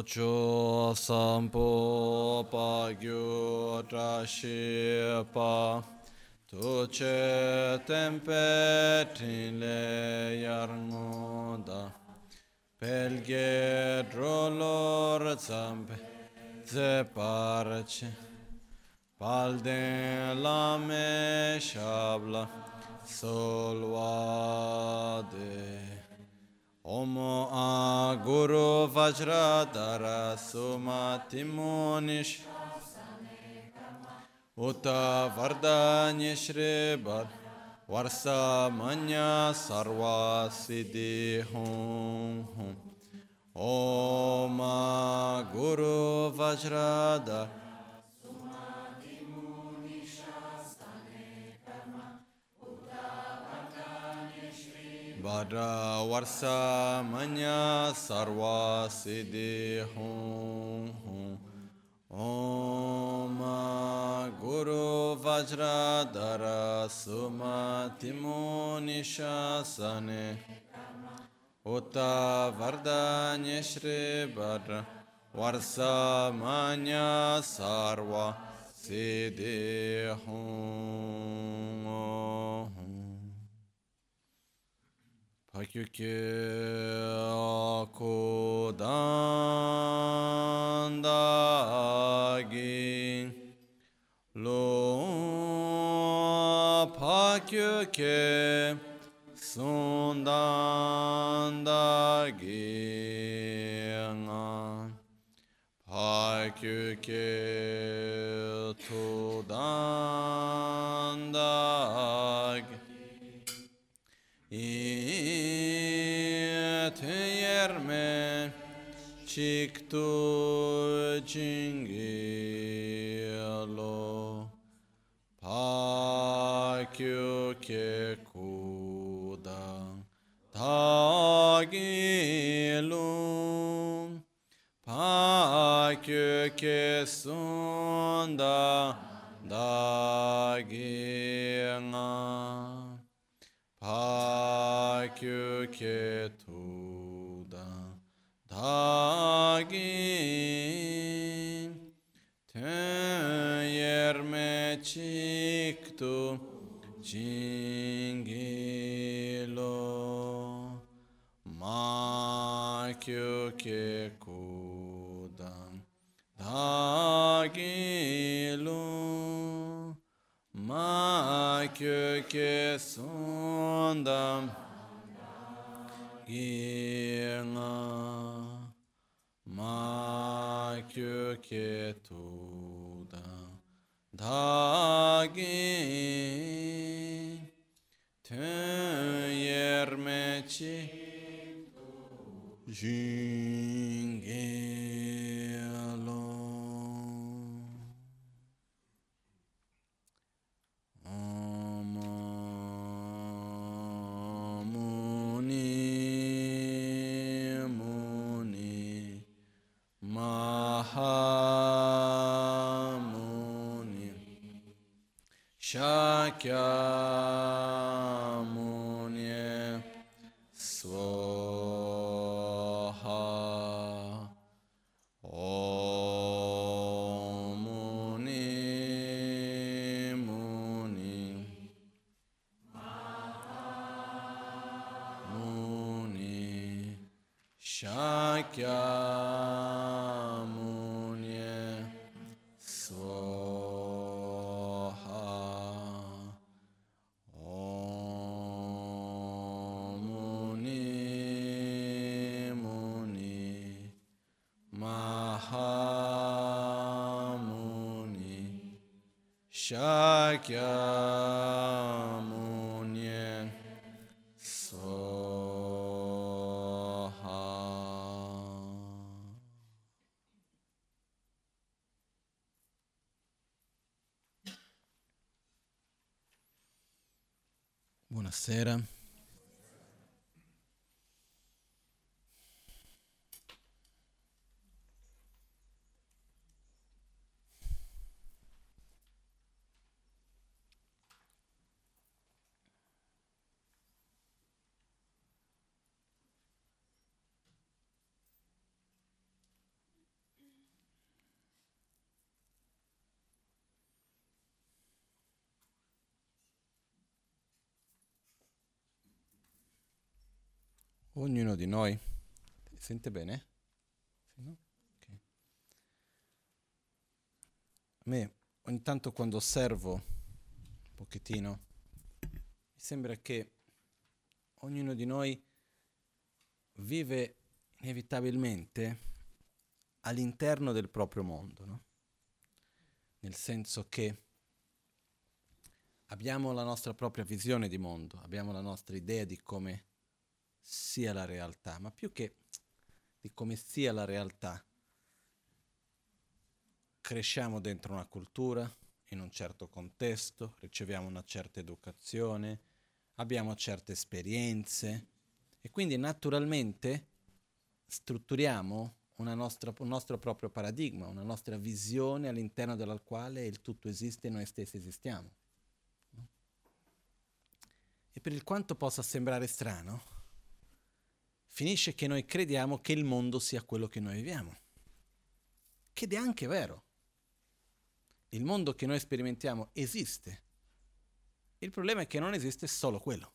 Chocho sampo pa gyu tra shi pa tu che tempe trile yar ngoda pelge drolor zampe ze parche palde lame shabla solvade Omo a Guru Vajradhara Sumatimonish Uta Vardanya Shribar Varsa Manya Sarva Siddhi Hum Hum. Om Guru Vajradhara Vajra Varsa Manya Sarva Siddhi Hum Hum Om Guru Vajra Dara Sumati Munishasane Utta Vardanya Shri Vajra Varsa Manya Sarva Siddhi Hum Pakyuke Akodandagi Lo Pakyuke Sundandagi Pakyuke Tudandagi çıktı cingilo Pakyu ke kuda tagilum Pakyu ke sunda dagina Pakyu ke tuda hagin teyerme çıktı cingilo makyuke kudan dagilo makyuke sondam Gingam Makyo ketu dagi tön yermeçi jingi. क्या Ognuno di noi sente bene? Sì, no? okay. A me ogni tanto quando osservo un pochettino mi sembra che ognuno di noi vive inevitabilmente all'interno del proprio mondo, no? nel senso che abbiamo la nostra propria visione di mondo, abbiamo la nostra idea di come sia la realtà, ma più che di come sia la realtà, cresciamo dentro una cultura, in un certo contesto, riceviamo una certa educazione, abbiamo certe esperienze e quindi naturalmente strutturiamo nostra, un nostro proprio paradigma, una nostra visione all'interno della quale il tutto esiste e noi stessi esistiamo. E per il quanto possa sembrare strano, finisce che noi crediamo che il mondo sia quello che noi viviamo. Che è anche vero. Il mondo che noi sperimentiamo esiste. Il problema è che non esiste solo quello.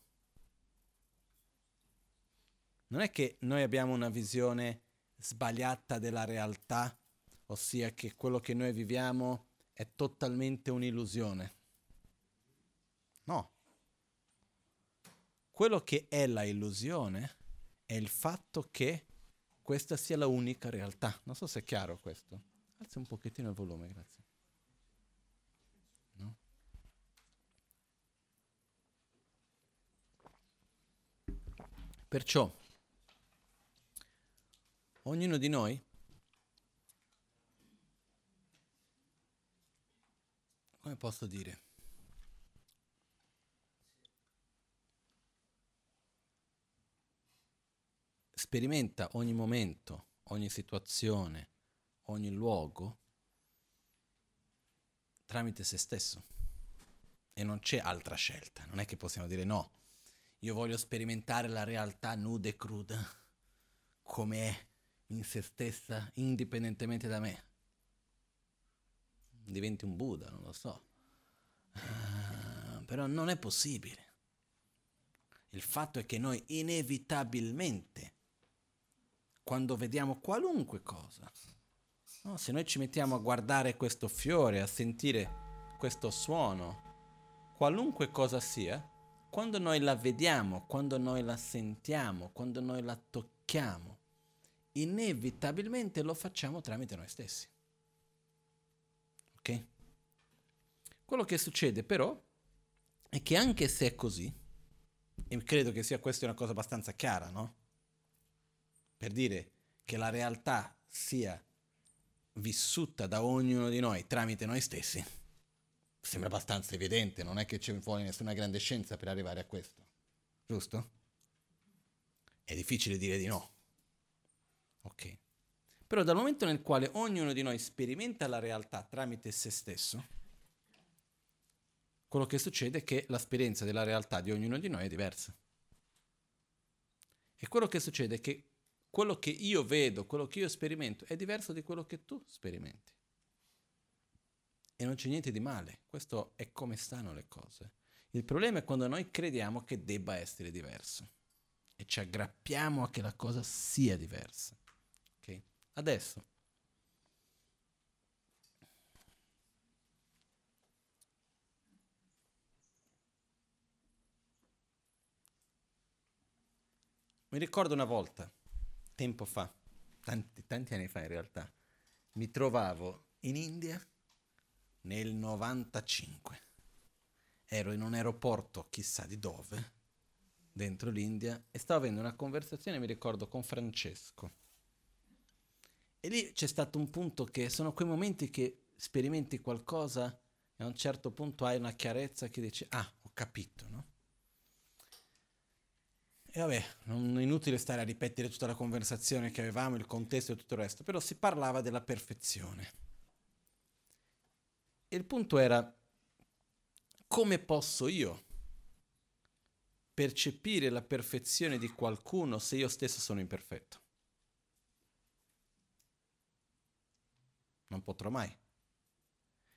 Non è che noi abbiamo una visione sbagliata della realtà, ossia che quello che noi viviamo è totalmente un'illusione. No. Quello che è la illusione è il fatto che questa sia la unica realtà. Non so se è chiaro questo. Alza un pochettino il volume, grazie. No? Perciò, ognuno di noi come posso dire? Sperimenta ogni momento, ogni situazione, ogni luogo tramite se stesso. E non c'è altra scelta, non è che possiamo dire no, io voglio sperimentare la realtà nuda e cruda, come è in se stessa, indipendentemente da me. Diventi un Buddha, non lo so. Uh, però non è possibile. Il fatto è che noi inevitabilmente quando vediamo qualunque cosa. No, se noi ci mettiamo a guardare questo fiore, a sentire questo suono, qualunque cosa sia, quando noi la vediamo, quando noi la sentiamo, quando noi la tocchiamo, inevitabilmente lo facciamo tramite noi stessi. Ok? Quello che succede però è che anche se è così, e credo che sia questa una cosa abbastanza chiara, no? Per dire che la realtà sia vissuta da ognuno di noi tramite noi stessi, sembra abbastanza evidente, non è che ci vuole nessuna grande scienza per arrivare a questo, giusto? È difficile dire di no. Ok. Però dal momento nel quale ognuno di noi sperimenta la realtà tramite se stesso, quello che succede è che l'esperienza della realtà di ognuno di noi è diversa. E quello che succede è che quello che io vedo, quello che io sperimento è diverso di quello che tu sperimenti. E non c'è niente di male, questo è come stanno le cose. Il problema è quando noi crediamo che debba essere diverso e ci aggrappiamo a che la cosa sia diversa. Okay? Adesso. Mi ricordo una volta tempo fa, tanti, tanti anni fa in realtà, mi trovavo in India nel 95. Ero in un aeroporto chissà di dove, dentro l'India, e stavo avendo una conversazione, mi ricordo, con Francesco. E lì c'è stato un punto che sono quei momenti che sperimenti qualcosa e a un certo punto hai una chiarezza che dici, ah, ho capito, no? E vabbè, non è inutile stare a ripetere tutta la conversazione che avevamo, il contesto e tutto il resto, però si parlava della perfezione. E il punto era come posso io percepire la perfezione di qualcuno se io stesso sono imperfetto? Non potrò mai.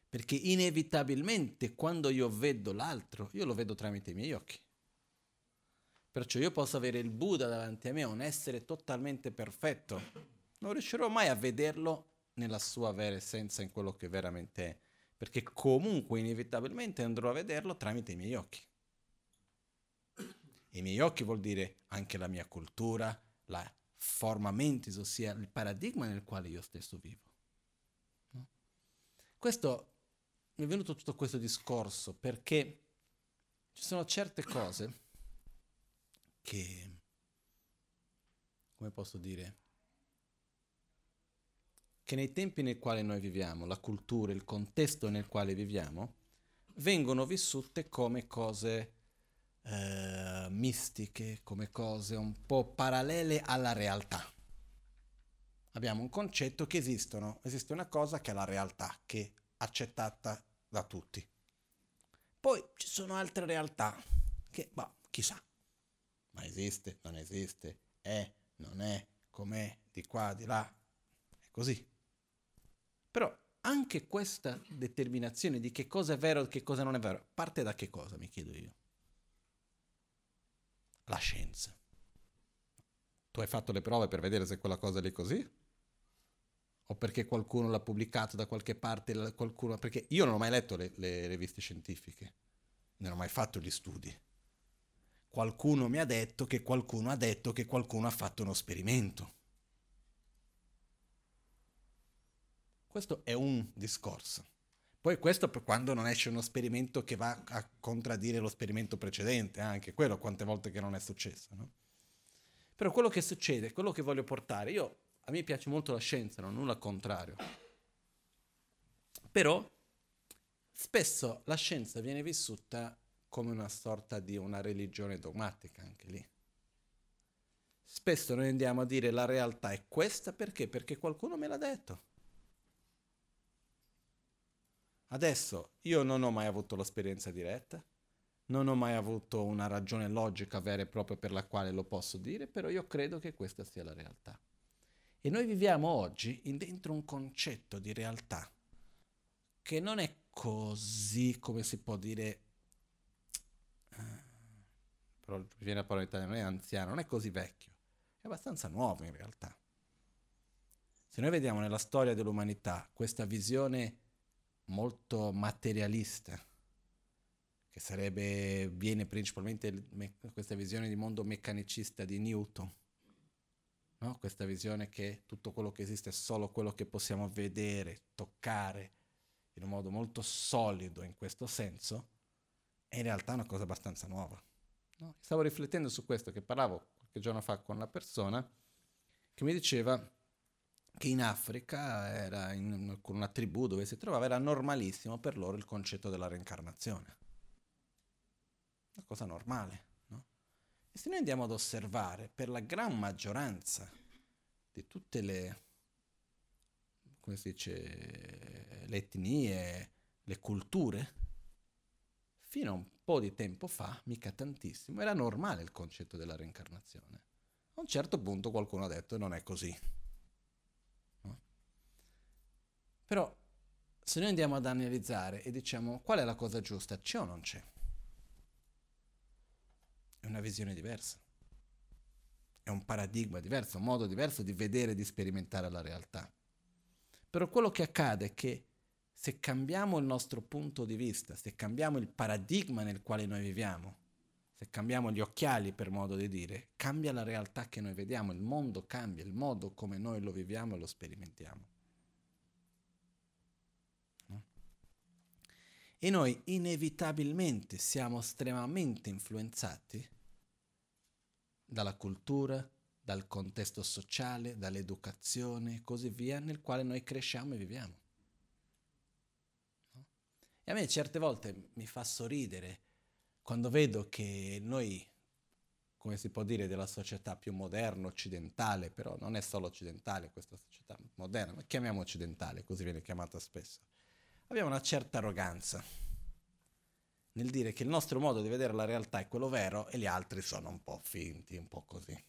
Perché inevitabilmente quando io vedo l'altro, io lo vedo tramite i miei occhi. Perciò io posso avere il Buddha davanti a me, un essere totalmente perfetto. Non riuscirò mai a vederlo nella sua vera essenza, in quello che veramente è. Perché comunque inevitabilmente andrò a vederlo tramite i miei occhi. I miei occhi vuol dire anche la mia cultura, la forma mentis, ossia il paradigma nel quale io stesso vivo. No? Questo mi è venuto tutto questo discorso perché ci sono certe cose che, come posso dire, che nei tempi nei quali noi viviamo, la cultura, il contesto nel quale viviamo, vengono vissute come cose eh, mistiche, come cose un po' parallele alla realtà. Abbiamo un concetto che esistono, esiste una cosa che è la realtà, che è accettata da tutti. Poi ci sono altre realtà che, boh, chissà, ma esiste, non esiste, è, non è, com'è, di qua, di là, è così. Però anche questa determinazione di che cosa è vero e che cosa non è vero, parte da che cosa, mi chiedo io? La scienza. Tu hai fatto le prove per vedere se quella cosa è così? O perché qualcuno l'ha pubblicato da qualche parte, qualcuno... perché io non ho mai letto le, le riviste scientifiche, non ho mai fatto gli studi. Qualcuno mi ha detto che qualcuno ha detto che qualcuno ha fatto uno esperimento. Questo è un discorso. Poi questo per quando non esce uno esperimento che va a contraddire lo sperimento precedente, anche quello quante volte che non è successo, no? Però quello che succede, quello che voglio portare, io a me piace molto la scienza, non nulla al contrario. Però spesso la scienza viene vissuta come una sorta di una religione dogmatica anche lì. Spesso noi andiamo a dire la realtà è questa perché? Perché qualcuno me l'ha detto. Adesso io non ho mai avuto l'esperienza diretta, non ho mai avuto una ragione logica vera e propria per la quale lo posso dire, però io credo che questa sia la realtà. E noi viviamo oggi in dentro un concetto di realtà che non è così, come si può dire, però viene la parola italiana, non è anziano, non è così vecchio, è abbastanza nuovo in realtà. Se noi vediamo nella storia dell'umanità questa visione molto materialista, che sarebbe, viene principalmente me, questa visione di mondo meccanicista di Newton, no? questa visione che tutto quello che esiste è solo quello che possiamo vedere, toccare, in un modo molto solido in questo senso, è in realtà una cosa abbastanza nuova. No? Stavo riflettendo su questo, che parlavo qualche giorno fa con una persona che mi diceva che in Africa, era in, con una tribù dove si trovava, era normalissimo per loro il concetto della reincarnazione. Una cosa normale, no? E se noi andiamo ad osservare, per la gran maggioranza di tutte le, come si dice, le etnie, le culture, fino a un po' di tempo fa, mica tantissimo, era normale il concetto della reincarnazione. A un certo punto qualcuno ha detto non è così Però se noi andiamo ad analizzare e diciamo qual è la cosa giusta, c'è o non c'è? È una visione diversa. È un paradigma diverso, un modo diverso di vedere e di sperimentare la realtà. Però quello che accade è che se cambiamo il nostro punto di vista, se cambiamo il paradigma nel quale noi viviamo, se cambiamo gli occhiali per modo di dire, cambia la realtà che noi vediamo, il mondo cambia, il modo come noi lo viviamo e lo sperimentiamo. E noi inevitabilmente siamo estremamente influenzati dalla cultura, dal contesto sociale, dall'educazione e così via nel quale noi cresciamo e viviamo. E a me certe volte mi fa sorridere quando vedo che noi, come si può dire, della società più moderna, occidentale, però non è solo occidentale questa società moderna, ma chiamiamo occidentale, così viene chiamata spesso abbiamo una certa arroganza nel dire che il nostro modo di vedere la realtà è quello vero e gli altri sono un po' finti, un po' così.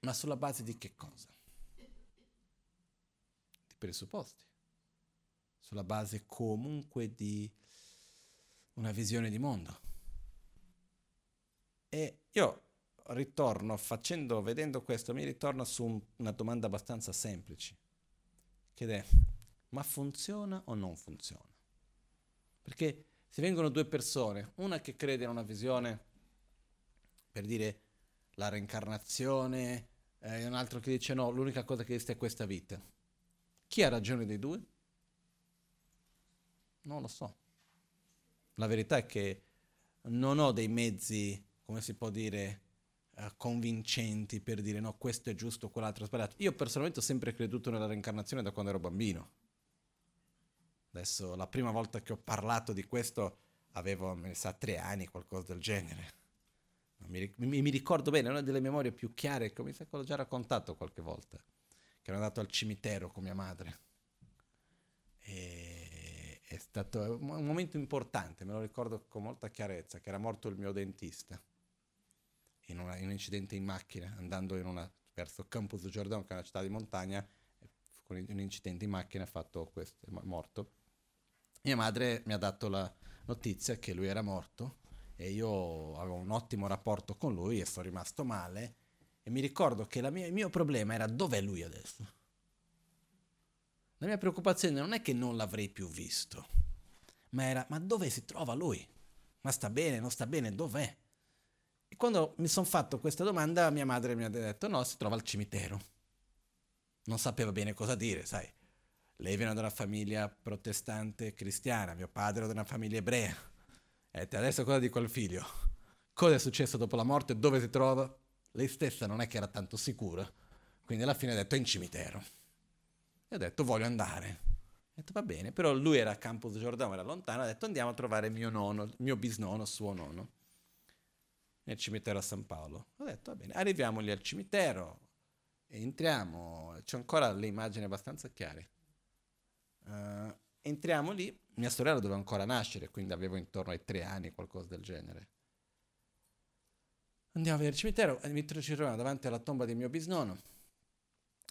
Ma sulla base di che cosa? Presupposti. Sulla base comunque di una visione di mondo. E io ritorno facendo, vedendo questo, mi ritorno su un, una domanda abbastanza semplice, che è, ma funziona o non funziona? Perché se vengono due persone, una che crede in una visione, per dire, la reincarnazione, eh, e un altro che dice no, l'unica cosa che esiste è questa vita. Chi ha ragione dei due? Non lo so. La verità è che non ho dei mezzi, come si può dire, uh, convincenti per dire no, questo è giusto, quell'altro è sbagliato. Io personalmente ho sempre creduto nella reincarnazione da quando ero bambino. Adesso la prima volta che ho parlato di questo avevo, mi sa, tre anni, qualcosa del genere. Mi, mi, mi, ricordo bene, è una delle memorie più chiare, come se l'ho già raccontato qualche volta, che ero andato al cimitero con mia madre. E è stato un momento importante, me lo ricordo con molta chiarezza, che era morto il mio dentista in, una, in un incidente in macchina, andando in una, verso Campus Giordano, che è una città di montagna, con un incidente in macchina fatto questo, è morto. Mia madre mi ha dato la notizia che lui era morto e io avevo un ottimo rapporto con lui e sono rimasto male e mi ricordo che mia, il mio problema era dov'è lui adesso. La mia preoccupazione non è che non l'avrei più visto, ma era ma dove si trova lui? Ma sta bene, non sta bene, dov'è? E quando mi sono fatto questa domanda mia madre mi ha detto no, si trova al cimitero. Non sapeva bene cosa dire, sai. Lei viene da una famiglia protestante cristiana, mio padre da una famiglia ebrea e adesso cosa dico al figlio? Cosa è successo dopo la morte? Dove si trova? Lei stessa non è che era tanto sicura, quindi alla fine ha detto è in cimitero. E ha detto voglio andare. Ha detto va bene, però lui era a Campus Giordano, era lontano, ha detto andiamo a trovare mio nonno, mio bisnonno, suo nonno, nel cimitero a San Paolo. Ho detto va bene, arriviamo lì al cimitero, entriamo, c'è ancora le immagini abbastanza chiare. Uh, entriamo lì, mia sorella doveva ancora nascere, quindi avevo intorno ai tre anni, qualcosa del genere. Andiamo a vedere il cimitero e mi troviamo davanti alla tomba di mio bisnonno.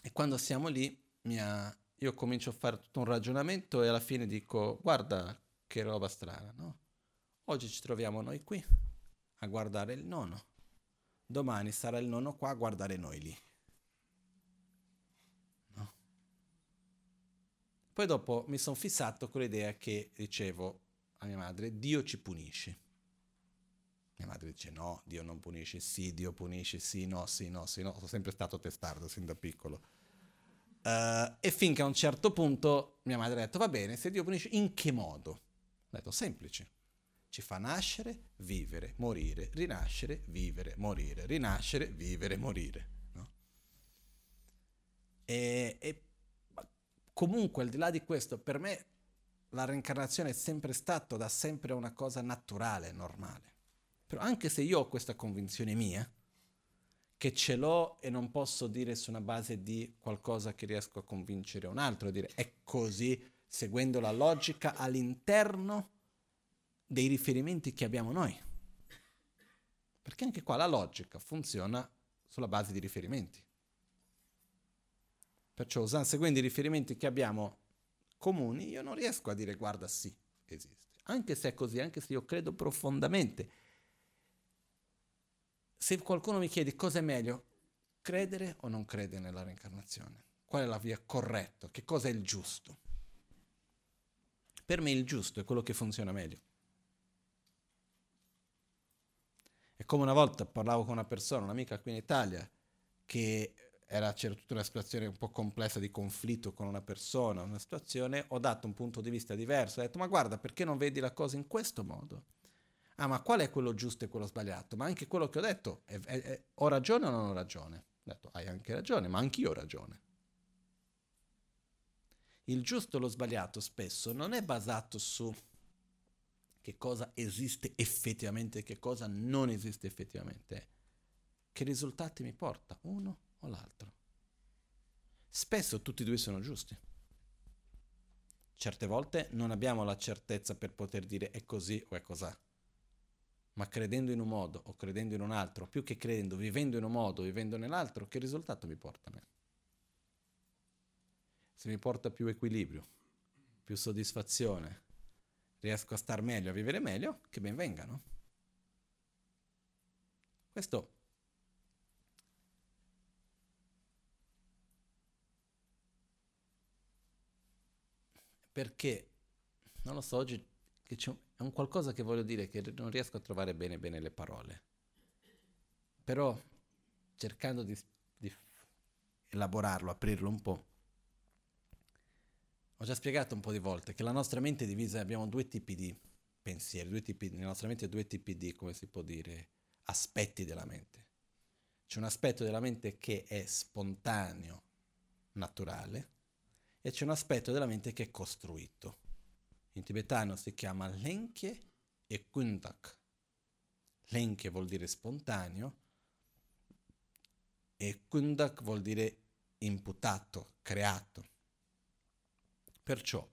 E quando siamo lì, mia, io comincio a fare tutto un ragionamento e alla fine dico, guarda che roba strana, no? Oggi ci troviamo noi qui a guardare il nonno. Domani sarà il nonno qua a guardare noi lì. Poi dopo mi sono fissato con l'idea che dicevo a mia madre, Dio ci punisce. Mia madre dice no, Dio non punisce, sì, Dio punisce, sì, no, sì, no, sì, no. Sono sempre stato testardo sin da piccolo. Uh, e finché a un certo punto mia madre ha detto, va bene, se Dio punisce, in che modo? Ho detto, semplice. Ci fa nascere, vivere, morire, rinascere, vivere, morire, rinascere, vivere, morire. No? E, e comunque al di là di questo, per me la reincarnazione è sempre stato da sempre una cosa naturale, normale. Però anche se io ho questa convinzione mia, che ce l'ho e non posso dire su una base di qualcosa che riesco a convincere un altro, dire è così, seguendo la logica all'interno dei riferimenti che abbiamo noi. Perché anche qua la logica funziona sulla base di riferimenti. Perciò seguendo i riferimenti che abbiamo comuni, io non riesco a dire guarda sì, esiste. Anche se è così, anche se io credo profondamente. Se qualcuno mi chiede cosa è meglio, credere o non credere nella reincarnazione? Qual è la via corretta? Che cosa è il giusto? Per me il giusto è quello che funziona meglio. È come una volta parlavo con una persona, un'amica qui in Italia, che era, c'era tutta una situazione un po' complessa di conflitto con una persona, una situazione, ho dato un punto di vista diverso, ho detto ma guarda perché non vedi la cosa in questo modo? Ah ma qual è quello giusto e quello sbagliato? Ma anche quello che ho detto, è, è, è, ho ragione o non ho ragione? Ho detto hai anche ragione, ma anch'io ho ragione. Il giusto e lo sbagliato spesso non è basato su che cosa esiste effettivamente e che cosa non esiste effettivamente. Che risultati mi porta uno o l'altro. Spesso tutti e due sono giusti. Certe volte non abbiamo la certezza per poter dire è così o è cos'ha. Ma credendo in un modo o credendo in un altro, più che credendo, vivendo in un modo o vivendo nell'altro, che risultato mi porta a me? Se mi porta più equilibrio, più soddisfazione, riesco a star meglio, a vivere meglio, che ben vengano. Questo perché, non lo so, oggi è un qualcosa che voglio dire che non riesco a trovare bene bene le parole. Però cercando di, di elaborarlo, aprirlo un po', ho già spiegato un po' di volte che la nostra mente è divisa, abbiamo due tipi di pensieri, due tipi, nella nostra mente due tipi di, come si può dire, aspetti della mente. C'è un aspetto della mente che è spontaneo, naturale, e c'è un aspetto della mente che è costruito. In tibetano si chiama Lenkye e Kundak. Lenkye vuol dire spontaneo e Kundak vuol dire imputato, creato. Perciò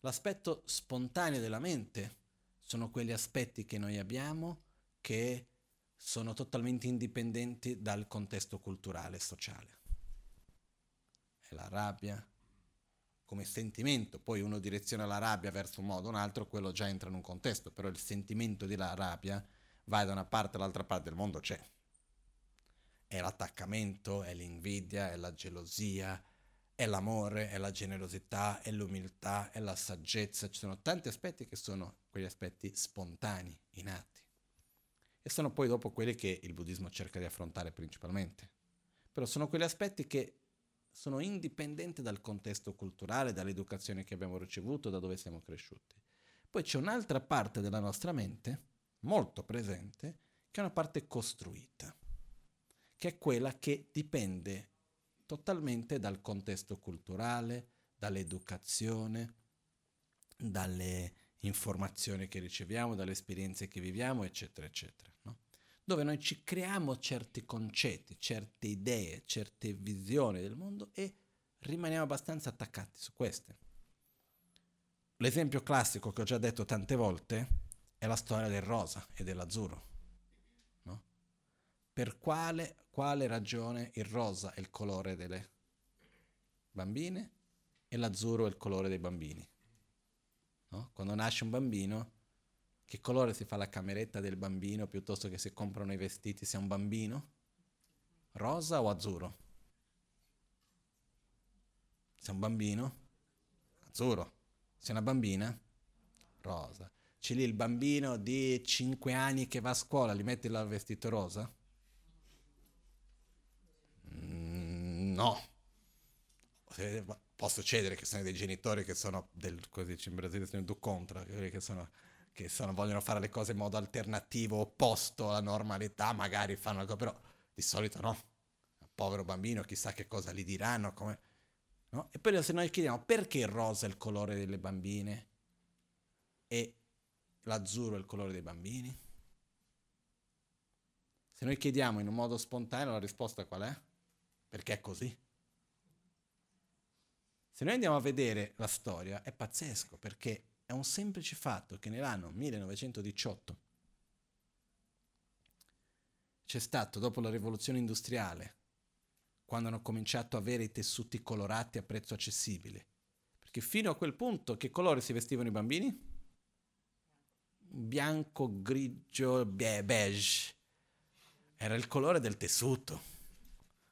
l'aspetto spontaneo della mente sono quegli aspetti che noi abbiamo che sono totalmente indipendenti dal contesto culturale e sociale. È la rabbia come sentimento, poi uno direziona la rabbia verso un modo o un altro, quello già entra in un contesto, però il sentimento di la rabbia va da una parte all'altra parte del mondo c'è. È l'attaccamento, è l'invidia, è la gelosia, è l'amore, è la generosità, è l'umiltà, è la saggezza, ci sono tanti aspetti che sono quegli aspetti spontanei, innati. E sono poi dopo quelli che il buddismo cerca di affrontare principalmente. Però sono quegli aspetti che sono indipendenti dal contesto culturale, dall'educazione che abbiamo ricevuto, da dove siamo cresciuti. Poi c'è un'altra parte della nostra mente, molto presente, che è una parte costruita, che è quella che dipende totalmente dal contesto culturale, dall'educazione, dalle informazioni che riceviamo, dalle esperienze che viviamo, eccetera, eccetera. No? Dove noi ci creiamo certi concetti, certe idee, certe visioni del mondo e rimaniamo abbastanza attaccati su queste. L'esempio classico che ho già detto tante volte è la storia del rosa e dell'azzurro. No? Per quale quale ragione il rosa è il colore delle bambine e l'azzurro è il colore dei bambini. No? Quando nasce un bambino, che colore si fa la cameretta del bambino piuttosto che se comprano i vestiti se è un bambino? Rosa o azzurro? Se è un bambino? Azzurro. Se è una bambina? Rosa. C'è lì il bambino di 5 anni che va a scuola, gli metti il vestito rosa? no. Può succedere che sono dei genitori che sono, del, così in Brasile, sono du contra, che, sono, che sono, vogliono fare le cose in modo alternativo, opposto alla normalità, magari fanno cosa, però di solito no. povero bambino, chissà che cosa gli diranno, come... No? E poi se noi chiediamo perché il rosa è il colore delle bambine e l'azzurro è il colore dei bambini? Se noi chiediamo in un modo spontaneo la risposta qual è? perché è così. Se noi andiamo a vedere la storia è pazzesco perché è un semplice fatto che nell'anno 1918 c'è stato dopo la rivoluzione industriale, quando hanno cominciato a avere i tessuti colorati a prezzo accessibile. Perché fino a quel punto che colore si vestivano i bambini? Bianco, grigio, beige. Era il colore del tessuto.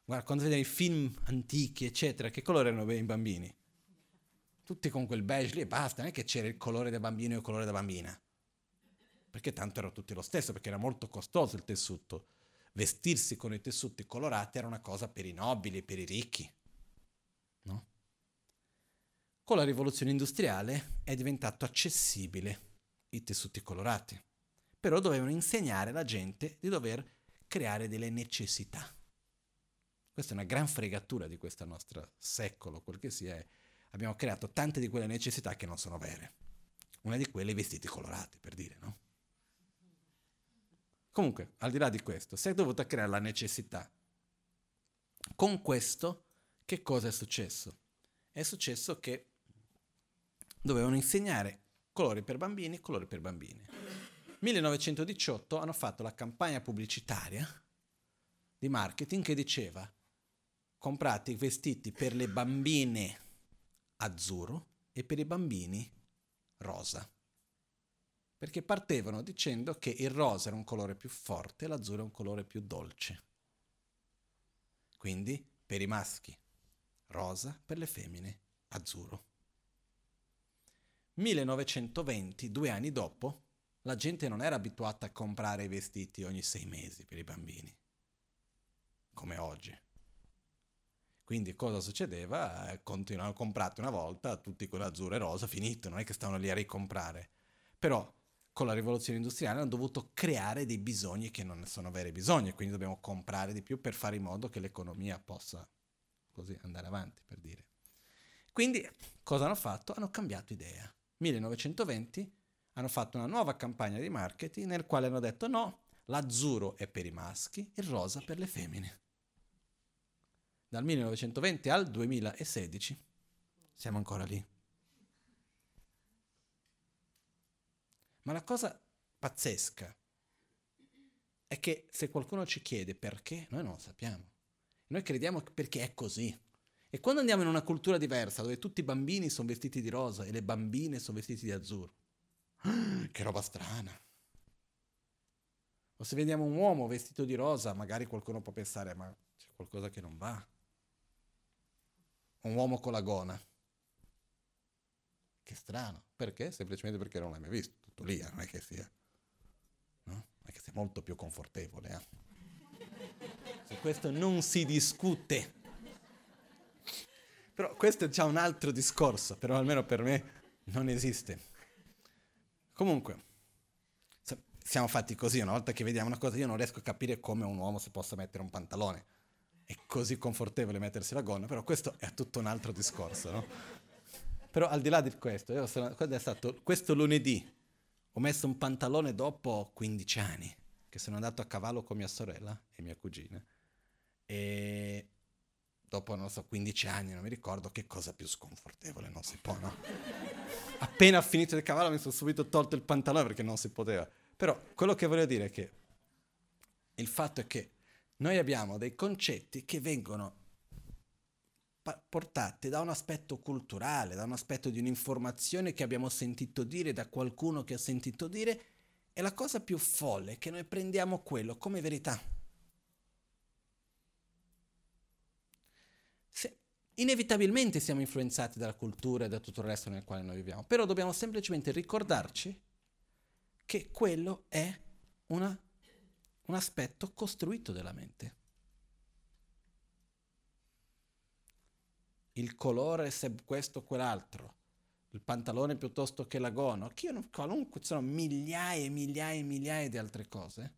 Guarda, quando vedi i film antichi, eccetera, che colore erano i bambini? Tutti con quel beige lì e basta, non è che c'era il colore da bambino e il colore da bambina. Perché tanto erano tutti lo stesso, perché era molto costoso il tessuto. Vestirsi con i tessuti colorati era una cosa per i nobili, per i ricchi. No? Con la rivoluzione industriale è diventato accessibile i tessuti colorati. Però dovevano insegnare alla gente di dover creare delle necessità. Questa è una gran fregatura di questo nostro secolo, quel che sia. Abbiamo creato tante di quelle necessità che non sono vere. Una di quelle i vestiti colorati, per dire, no? Comunque, al di là di questo, si è dovuta creare la necessità. Con questo, che cosa è successo? È successo che dovevano insegnare colori per bambini, colori per bambine. 1918 hanno fatto la campagna pubblicitaria di marketing che diceva comprate i vestiti per le bambine azzurro e per i bambini rosa. Perché partevano dicendo che il rosa era un colore più forte e l'azzurro è un colore più dolce. Quindi per i maschi rosa, per le femmine azzurro. 1920, due anni dopo, la gente non era abituata a comprare i vestiti ogni sei mesi per i bambini, come oggi. Quindi cosa succedeva? Eh, continuavano a comprare una volta, tutti con azzurro e rosa, finito, non è che stavano lì a ricomprare. Però con la rivoluzione industriale hanno dovuto creare dei bisogni che non sono veri bisogni, quindi dobbiamo comprare di più per fare in modo che l'economia possa così andare avanti, per dire. Quindi cosa hanno fatto? Hanno cambiato idea. 1920 hanno fatto una nuova campagna di marketing nel quale hanno detto no, l'azzurro è per i maschi, il rosa per le femmine. Dal 1920 al 2016 siamo ancora lì. Ma la cosa pazzesca è che se qualcuno ci chiede perché, noi non lo sappiamo. Noi crediamo perché è così. E quando andiamo in una cultura diversa, dove tutti i bambini sono vestiti di rosa e le bambine sono vestiti di azzurro, che roba strana. O se vediamo un uomo vestito di rosa, magari qualcuno può pensare, ma c'è qualcosa che non va. Un uomo con la gona. Che strano. Perché? Semplicemente perché non l'hai mai visto. Tutto lì, eh, non è che sia. No? È che sia molto più confortevole. Eh? Su questo non si discute. Però questo è già un altro discorso, però almeno per me non esiste. Comunque, siamo fatti così, una volta che vediamo una cosa io non riesco a capire come un uomo si possa mettere un pantalone. È così confortevole mettersi la gonna, però questo è tutto un altro discorso, no? Però al di là di questo, io sono, è stato, questo lunedì ho messo un pantalone dopo 15 anni, che sono andato a cavallo con mia sorella e mia cugina. E dopo, non so, 15 anni, non mi ricordo che cosa più sconfortevole, non si può, no? Appena finito il cavallo mi sono subito tolto il pantalone perché non si poteva. Però quello che voglio dire è che il fatto è che noi abbiamo dei concetti che vengono portati da un aspetto culturale, da un aspetto di un'informazione che abbiamo sentito dire, da qualcuno che ha sentito dire, e la cosa più folle è che noi prendiamo quello come verità. inevitabilmente siamo influenzati dalla cultura e da tutto il resto nel quale noi viviamo, però dobbiamo semplicemente ricordarci che quello è una, un aspetto costruito della mente. Il colore se questo o quell'altro, il pantalone piuttosto che la gonna, qualunque, ci sono migliaia e migliaia e migliaia di altre cose,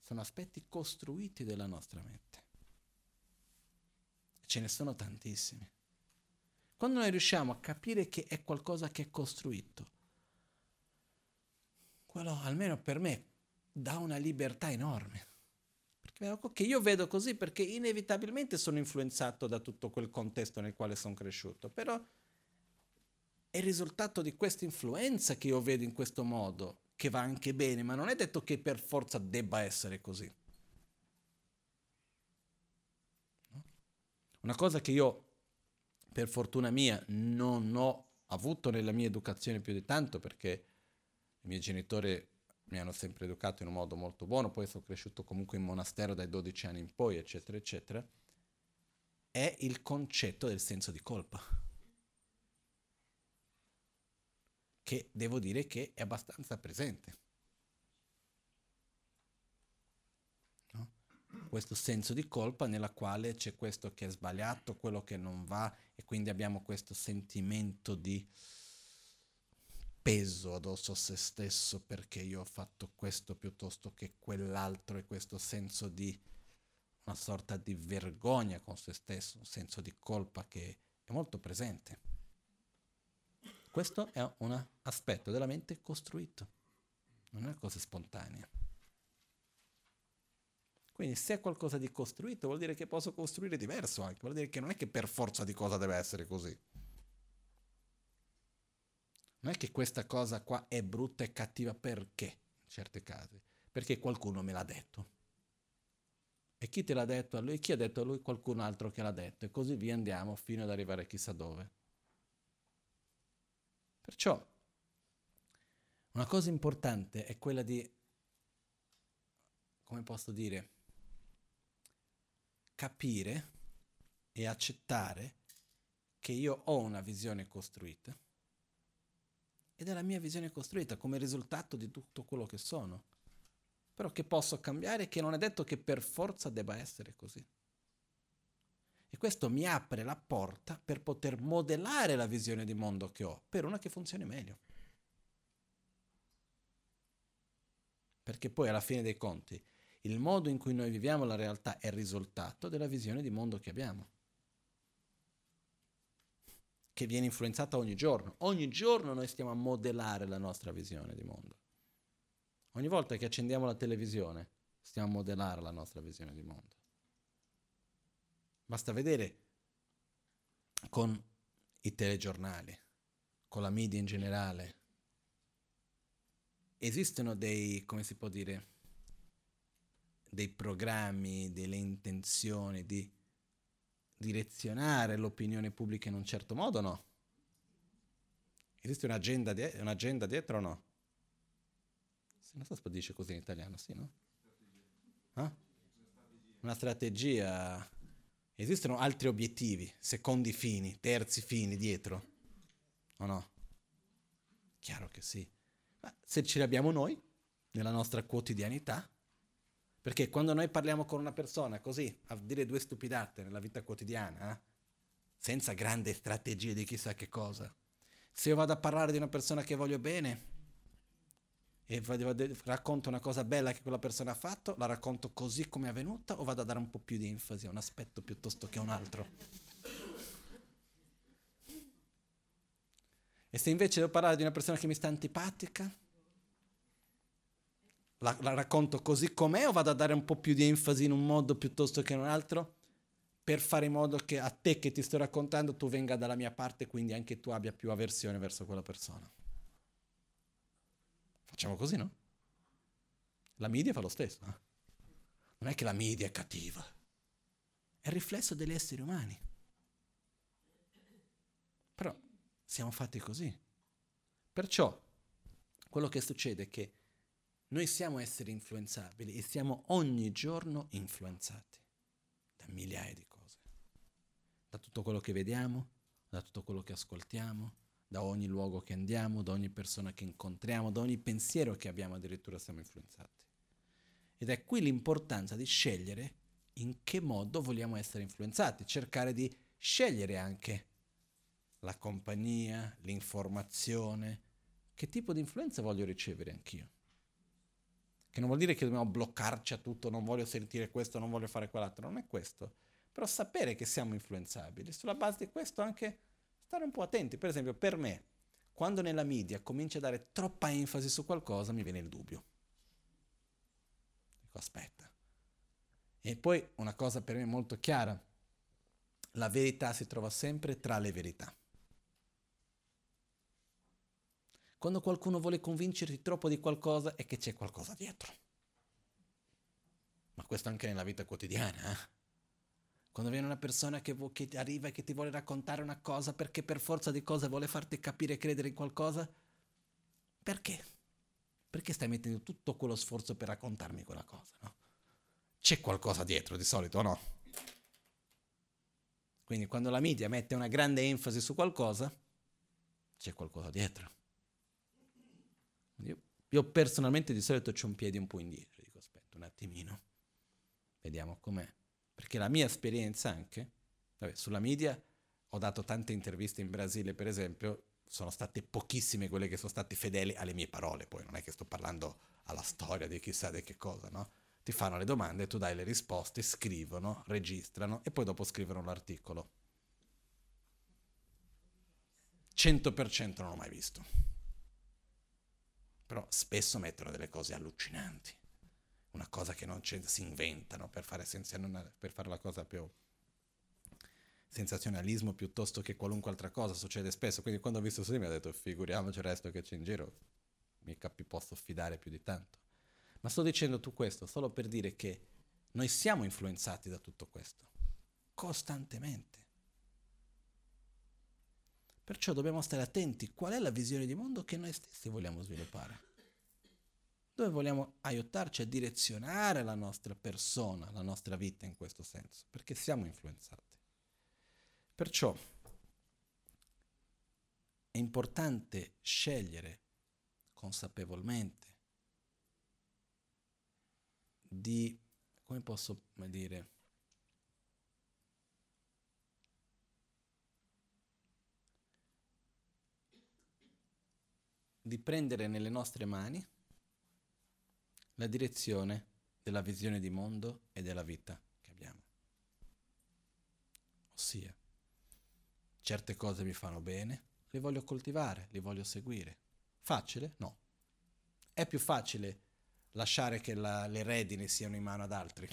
sono aspetti costruiti della nostra mente. Ce ne sono tantissimi. Quando noi riusciamo a capire che è qualcosa che è costruito, quello almeno per me dà una libertà enorme. Perché ok, io vedo così perché inevitabilmente sono influenzato da tutto quel contesto nel quale sono cresciuto, però è il risultato di questa influenza che io vedo in questo modo, che va anche bene, ma non è detto che per forza debba essere così. Una cosa che io, per fortuna mia, non ho avuto nella mia educazione più di tanto perché i miei genitori mi hanno sempre educato in un modo molto buono, poi sono cresciuto comunque in monastero dai 12 anni in poi, eccetera, eccetera, è il concetto del senso di colpa. Che devo dire che è abbastanza presente. questo senso di colpa nella quale c'è questo che è sbagliato, quello che non va e quindi abbiamo questo sentimento di peso addosso a se stesso perché io ho fatto questo piuttosto che quell'altro e questo senso di una sorta di vergogna con se stesso, un senso di colpa che è molto presente. Questo è un aspetto della mente costruito, non è una cosa spontanea. Quindi se è qualcosa di costruito vuol dire che posso costruire diverso anche, vuol dire che non è che per forza di cosa deve essere così. Non è che questa cosa qua è brutta e cattiva perché, in certi casi, perché qualcuno me l'ha detto. E chi te l'ha detto a lui? Chi ha detto a lui? Qualcun altro che l'ha detto. E così via andiamo fino ad arrivare chissà dove. Perciò Una cosa importante è quella di, come posso dire, capire e accettare che io ho una visione costruita ed è la mia visione costruita come risultato di tutto quello che sono, però che posso cambiare che non è detto che per forza debba essere così. E questo mi apre la porta per poter modellare la visione di mondo che ho, per una che funzioni meglio. Perché poi alla fine dei conti il modo in cui noi viviamo la realtà è il risultato della visione di mondo che abbiamo che viene influenzata ogni giorno. Ogni giorno noi stiamo a modellare la nostra visione di mondo. Ogni volta che accendiamo la televisione stiamo a modellare la nostra visione di mondo. Basta vedere con i telegiornali, con la media in generale. Esistono dei, come si può dire, dei programmi, delle intenzioni di direzionare l'opinione pubblica in un certo modo o no? Esiste un'agenda, die- un'agenda dietro o no? Non so se dice così in italiano, sì, no? Eh? Una strategia. Esistono altri obiettivi, secondi fini, terzi fini dietro? O no? Chiaro che sì. Ma se ce li abbiamo noi, nella nostra quotidianità, perché quando noi parliamo con una persona così, a dire due stupidate nella vita quotidiana, eh, senza grandi strategie di chissà che cosa, se io vado a parlare di una persona che voglio bene e racconto una cosa bella che quella persona ha fatto, la racconto così come è avvenuta o vado a dare un po' più di enfasi a un aspetto piuttosto che a un altro? E se invece devo parlare di una persona che mi sta antipatica, la, la racconto così com'è o vado a dare un po' più di enfasi in un modo piuttosto che in un altro? Per fare in modo che a te che ti sto raccontando tu venga dalla mia parte, quindi anche tu abbia più avversione verso quella persona. Facciamo così, no? La media fa lo stesso. Eh? Non è che la media è cattiva, è il riflesso degli esseri umani. Però siamo fatti così. Perciò quello che succede è che noi siamo esseri influenzabili e siamo ogni giorno influenzati da migliaia di cose. Da tutto quello che vediamo, da tutto quello che ascoltiamo, da ogni luogo che andiamo, da ogni persona che incontriamo, da ogni pensiero che abbiamo addirittura siamo influenzati. Ed è qui l'importanza di scegliere in che modo vogliamo essere influenzati, cercare di scegliere anche la compagnia, l'informazione, che tipo di influenza voglio ricevere anch'io che non vuol dire che dobbiamo bloccarci a tutto, non voglio sentire questo, non voglio fare quell'altro, non è questo. Però sapere che siamo influenzabili, sulla base di questo anche stare un po' attenti. Per esempio, per me, quando nella media comincia a dare troppa enfasi su qualcosa, mi viene il dubbio. Dico, aspetta. E poi una cosa per me molto chiara, la verità si trova sempre tra le verità. Quando qualcuno vuole convincerti troppo di qualcosa è che c'è qualcosa dietro. Ma questo anche nella vita quotidiana. Eh? Quando viene una persona che, vo- che arriva e che ti vuole raccontare una cosa perché per forza di cose vuole farti capire e credere in qualcosa, perché? Perché stai mettendo tutto quello sforzo per raccontarmi quella cosa, no? C'è qualcosa dietro di solito, no? Quindi quando la media mette una grande enfasi su qualcosa, c'è qualcosa dietro. Io, io personalmente di solito ho un piede un po' indietro, dico aspetta un attimino, vediamo com'è. Perché la mia esperienza anche, vabbè, sulla media ho dato tante interviste in Brasile per esempio, sono state pochissime quelle che sono state fedeli alle mie parole, poi non è che sto parlando alla storia di chissà di che cosa, no? Ti fanno le domande, tu dai le risposte, scrivono, registrano e poi dopo scrivono l'articolo. 100% non ho mai visto però spesso mettono delle cose allucinanti, una cosa che non si inventano per fare, per fare la cosa più sensazionalismo piuttosto che qualunque altra cosa, succede spesso, quindi quando ho visto così mi ha detto figuriamoci il resto che c'è in giro, mica più posso fidare più di tanto. Ma sto dicendo tu questo solo per dire che noi siamo influenzati da tutto questo, costantemente. Perciò dobbiamo stare attenti qual è la visione di mondo che noi stessi vogliamo sviluppare. dove vogliamo aiutarci a direzionare la nostra persona, la nostra vita in questo senso, perché siamo influenzati. Perciò è importante scegliere consapevolmente di, come posso dire, di prendere nelle nostre mani la direzione della visione di mondo e della vita che abbiamo. Ossia, certe cose mi fanno bene, le voglio coltivare, le voglio seguire. Facile? No. È più facile lasciare che la, le redini siano in mano ad altri.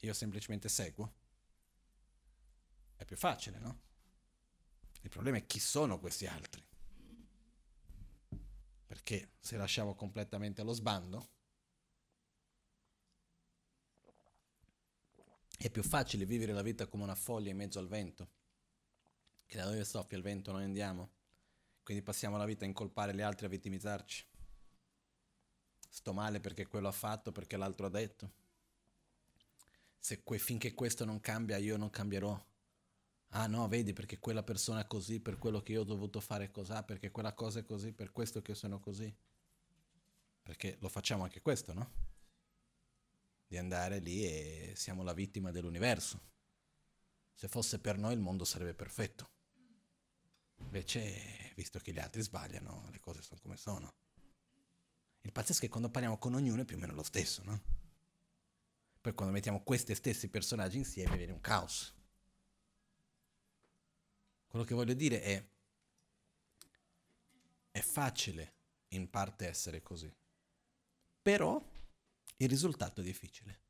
Io semplicemente seguo. È più facile, no? Il problema è chi sono questi altri. Perché se lasciamo completamente allo sbando, è più facile vivere la vita come una foglia in mezzo al vento, che da dove soffia il vento noi andiamo. Quindi passiamo la vita a incolpare gli altri, a vittimizzarci. Sto male perché quello ha fatto, perché l'altro ha detto. Se que- finché questo non cambia, io non cambierò. Ah no, vedi perché quella persona è così, per quello che io ho dovuto fare così, perché quella cosa è così, per questo che sono così. Perché lo facciamo anche questo, no? Di andare lì e siamo la vittima dell'universo. Se fosse per noi il mondo sarebbe perfetto. Invece, visto che gli altri sbagliano, le cose sono come sono. Il pazzesco è che quando parliamo con ognuno è più o meno lo stesso, no? Poi quando mettiamo questi stessi personaggi insieme viene un caos. Quello che voglio dire è, è facile in parte essere così, però il risultato è difficile.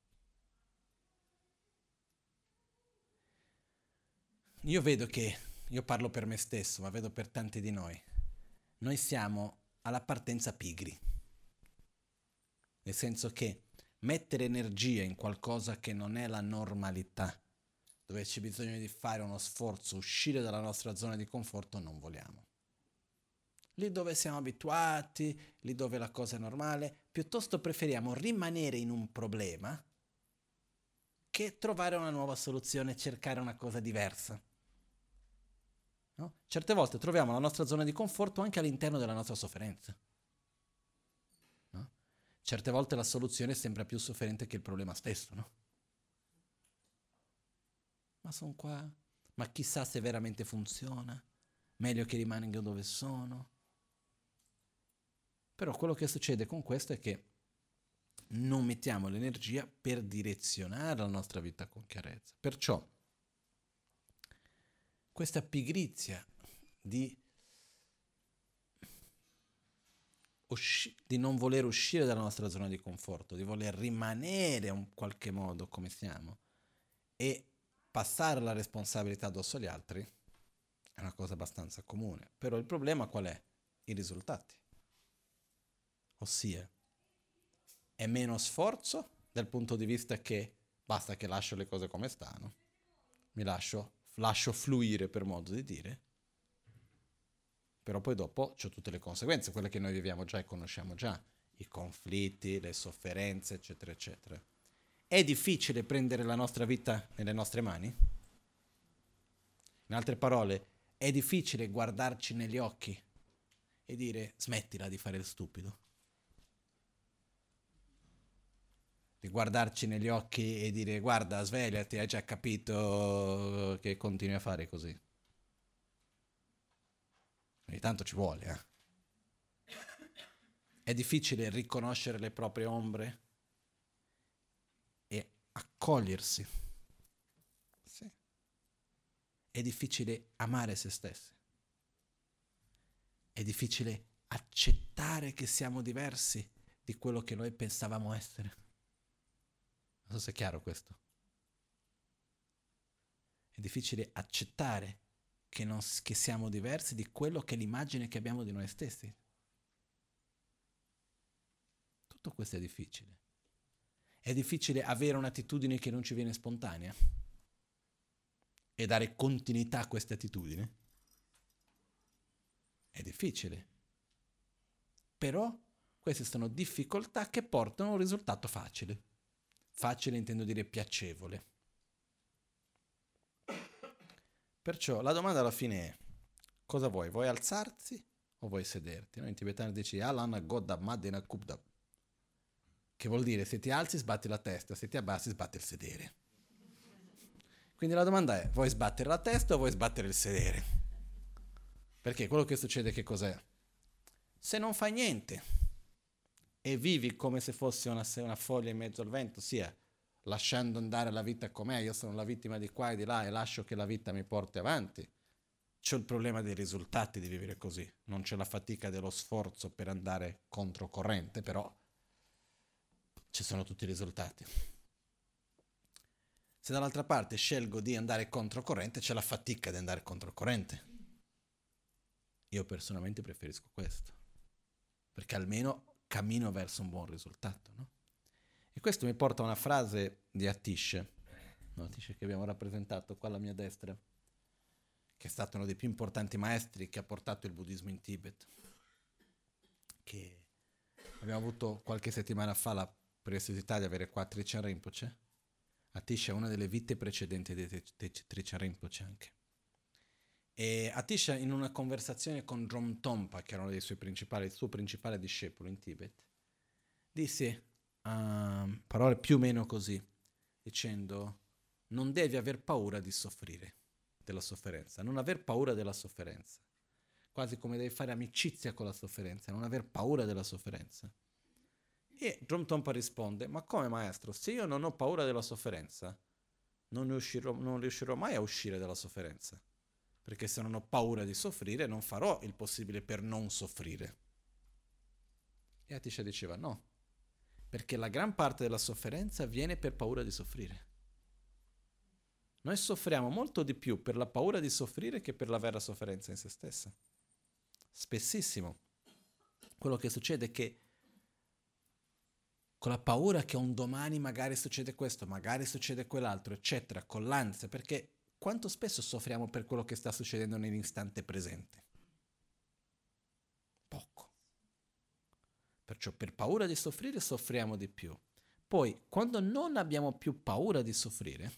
Io vedo che, io parlo per me stesso, ma vedo per tanti di noi, noi siamo alla partenza pigri, nel senso che mettere energia in qualcosa che non è la normalità, dove c'è bisogno di fare uno sforzo, uscire dalla nostra zona di conforto, non vogliamo. Lì dove siamo abituati, lì dove la cosa è normale, piuttosto preferiamo rimanere in un problema che trovare una nuova soluzione, cercare una cosa diversa. No? Certe volte troviamo la nostra zona di conforto anche all'interno della nostra sofferenza. No? Certe volte la soluzione sembra più sofferente che il problema stesso, no? Ma sono qua, ma chissà se veramente funziona, meglio che rimanga dove sono. Però quello che succede con questo è che non mettiamo l'energia per direzionare la nostra vita con chiarezza. Perciò questa pigrizia di, usci- di non voler uscire dalla nostra zona di conforto, di voler rimanere in qualche modo come siamo e passare la responsabilità addosso agli altri è una cosa abbastanza comune. Però il problema qual è? I risultati. Ossia, è meno sforzo dal punto di vista che basta che lascio le cose come stanno, mi lascio, lascio fluire per modo di dire, però poi dopo ho tutte le conseguenze, quelle che noi viviamo già e conosciamo già, i conflitti, le sofferenze, eccetera, eccetera. È difficile prendere la nostra vita nelle nostre mani? In altre parole, è difficile guardarci negli occhi e dire smettila di fare il stupido. Di guardarci negli occhi e dire guarda, svegliati, hai già capito che continui a fare così. Ogni tanto ci vuole, eh. È difficile riconoscere le proprie ombre accogliersi. Sì. È difficile amare se stessi. È difficile accettare che siamo diversi di quello che noi pensavamo essere. Non so se è chiaro questo. È difficile accettare che, non, che siamo diversi di quello che è l'immagine che abbiamo di noi stessi. Tutto questo è difficile. È difficile avere un'attitudine che non ci viene spontanea e dare continuità a questa attitudine. È difficile. Però Queste sono difficoltà che portano a un risultato facile. Facile intendo dire piacevole. Perciò la domanda alla fine è, cosa vuoi? Vuoi alzarsi o vuoi sederti? No? In tibetano dici Alan Godda Madena Kubda. Che vuol dire se ti alzi sbatti la testa, se ti abbassi sbatti il sedere. Quindi la domanda è, vuoi sbattere la testa o vuoi sbattere il sedere? Perché quello che succede che cos'è? Se non fai niente, e vivi come se fosse una, una foglia in mezzo al vento, sia lasciando andare la vita com'è, io sono la vittima di qua e di là e lascio che la vita mi porti avanti, c'è il problema dei risultati di vivere così, non c'è la fatica dello sforzo per andare controcorrente, però ci sono tutti i risultati. Se dall'altra parte scelgo di andare controcorrente, c'è la fatica di andare controcorrente. Io personalmente preferisco questo, perché almeno cammino verso un buon risultato. No? E questo mi porta a una frase di Atish, no? Atish che abbiamo rappresentato qua alla mia destra, che è stato uno dei più importanti maestri che ha portato il buddismo in Tibet, che abbiamo avuto qualche settimana fa la preciosità di avere qua Trichan Rinpoche. Atish è una delle vite precedenti di Trichan Rinpoche anche. E Atisha in una conversazione con Drom Tompa, che era uno dei suoi principali, il suo principale discepolo in Tibet, disse uh, parole più o meno così, dicendo non devi aver paura di soffrire, della sofferenza, non aver paura della sofferenza, quasi come devi fare amicizia con la sofferenza, non aver paura della sofferenza. E Drom Tompa risponde, ma come maestro, se io non ho paura della sofferenza, non riuscirò, non riuscirò mai a uscire dalla sofferenza perché se non ho paura di soffrire non farò il possibile per non soffrire. E Atisha diceva no, perché la gran parte della sofferenza viene per paura di soffrire. Noi soffriamo molto di più per la paura di soffrire che per la vera sofferenza in se stessa. Spessissimo quello che succede è che con la paura che un domani magari succede questo, magari succede quell'altro, eccetera, con l'ansia, perché quanto spesso soffriamo per quello che sta succedendo nell'istante presente? Poco. Perciò per paura di soffrire soffriamo di più. Poi, quando non abbiamo più paura di soffrire,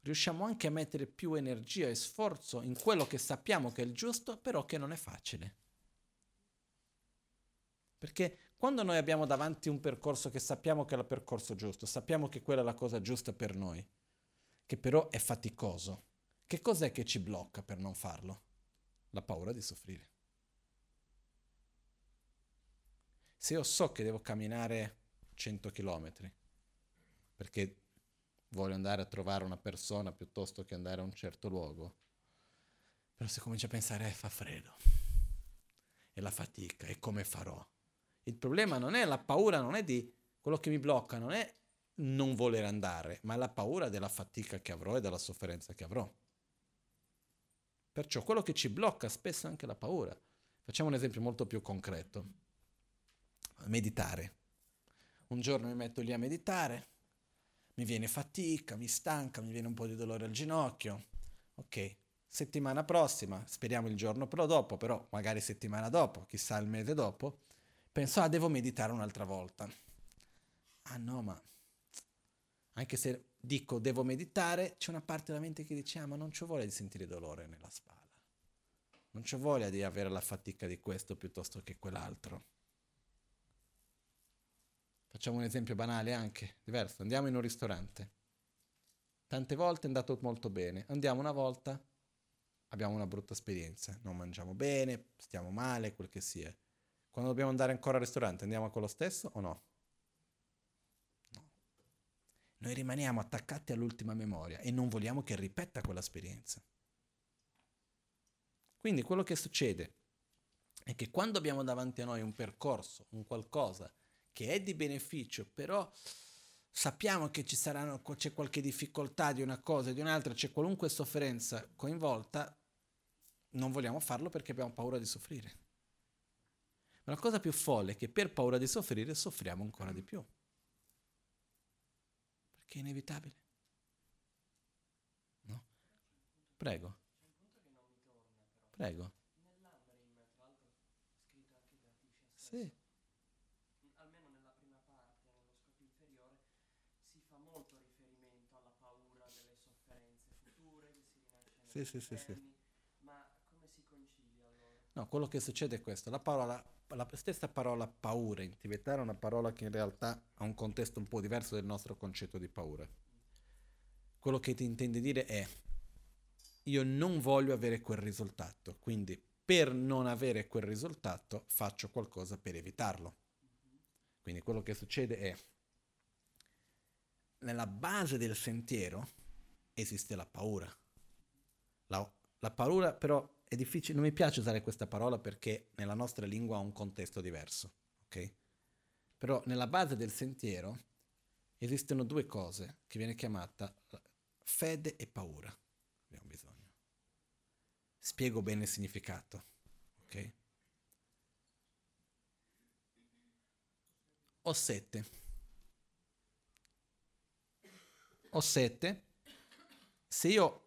riusciamo anche a mettere più energia e sforzo in quello che sappiamo che è il giusto, però che non è facile. Perché quando noi abbiamo davanti un percorso che sappiamo che è il percorso giusto, sappiamo che quella è la cosa giusta per noi, che però è faticoso. Che cos'è che ci blocca per non farlo? La paura di soffrire. Se io so che devo camminare 100 km perché voglio andare a trovare una persona piuttosto che andare a un certo luogo, però se comincio a pensare, eh, fa freddo, e la fatica, e come farò? Il problema non è la paura, non è di quello che mi blocca, non è non voler andare, ma la paura della fatica che avrò e della sofferenza che avrò. Perciò quello che ci blocca spesso è anche la paura. Facciamo un esempio molto più concreto. Meditare. Un giorno mi metto lì a meditare, mi viene fatica, mi stanca, mi viene un po' di dolore al ginocchio. Ok, settimana prossima, speriamo il giorno però dopo, però magari settimana dopo, chissà il mese dopo, penso, ah, devo meditare un'altra volta. Ah no, ma anche se dico devo meditare, c'è una parte della mente che dice ah ma non c'ho voglia di sentire dolore nella spalla, non c'ho voglia di avere la fatica di questo piuttosto che quell'altro. Facciamo un esempio banale anche, diverso, andiamo in un ristorante. Tante volte è andato molto bene, andiamo una volta, abbiamo una brutta esperienza, non mangiamo bene, stiamo male, quel che sia. Quando dobbiamo andare ancora al ristorante, andiamo con lo stesso o no? noi rimaniamo attaccati all'ultima memoria e non vogliamo che ripeta quell'esperienza. Quindi quello che succede è che quando abbiamo davanti a noi un percorso, un qualcosa che è di beneficio, però sappiamo che ci saranno, c'è qualche difficoltà di una cosa e di un'altra, c'è qualunque sofferenza coinvolta, non vogliamo farlo perché abbiamo paura di soffrire. Ma la cosa più folle è che per paura di soffrire soffriamo ancora di più. Perché è inevitabile. No? Prego. Prego. Sì. Almeno nella prima parte, nello scopo inferiore, si fa molto riferimento alla paura delle sofferenze future che si rinasce sì, sì, sì, sì. Ma come si concilia allora? No, quello che succede è questo. La parola la stessa parola paura in tibetano è una parola che in realtà ha un contesto un po' diverso del nostro concetto di paura. Quello che ti intende dire è io non voglio avere quel risultato, quindi per non avere quel risultato faccio qualcosa per evitarlo. Quindi quello che succede è nella base del sentiero esiste la paura. La, la paura però è difficile, non mi piace usare questa parola perché nella nostra lingua ha un contesto diverso, ok? Però nella base del sentiero esistono due cose che viene chiamata fede e paura. Abbiamo bisogno. Spiego bene il significato, ok? Ho sette. Ho sette. Se io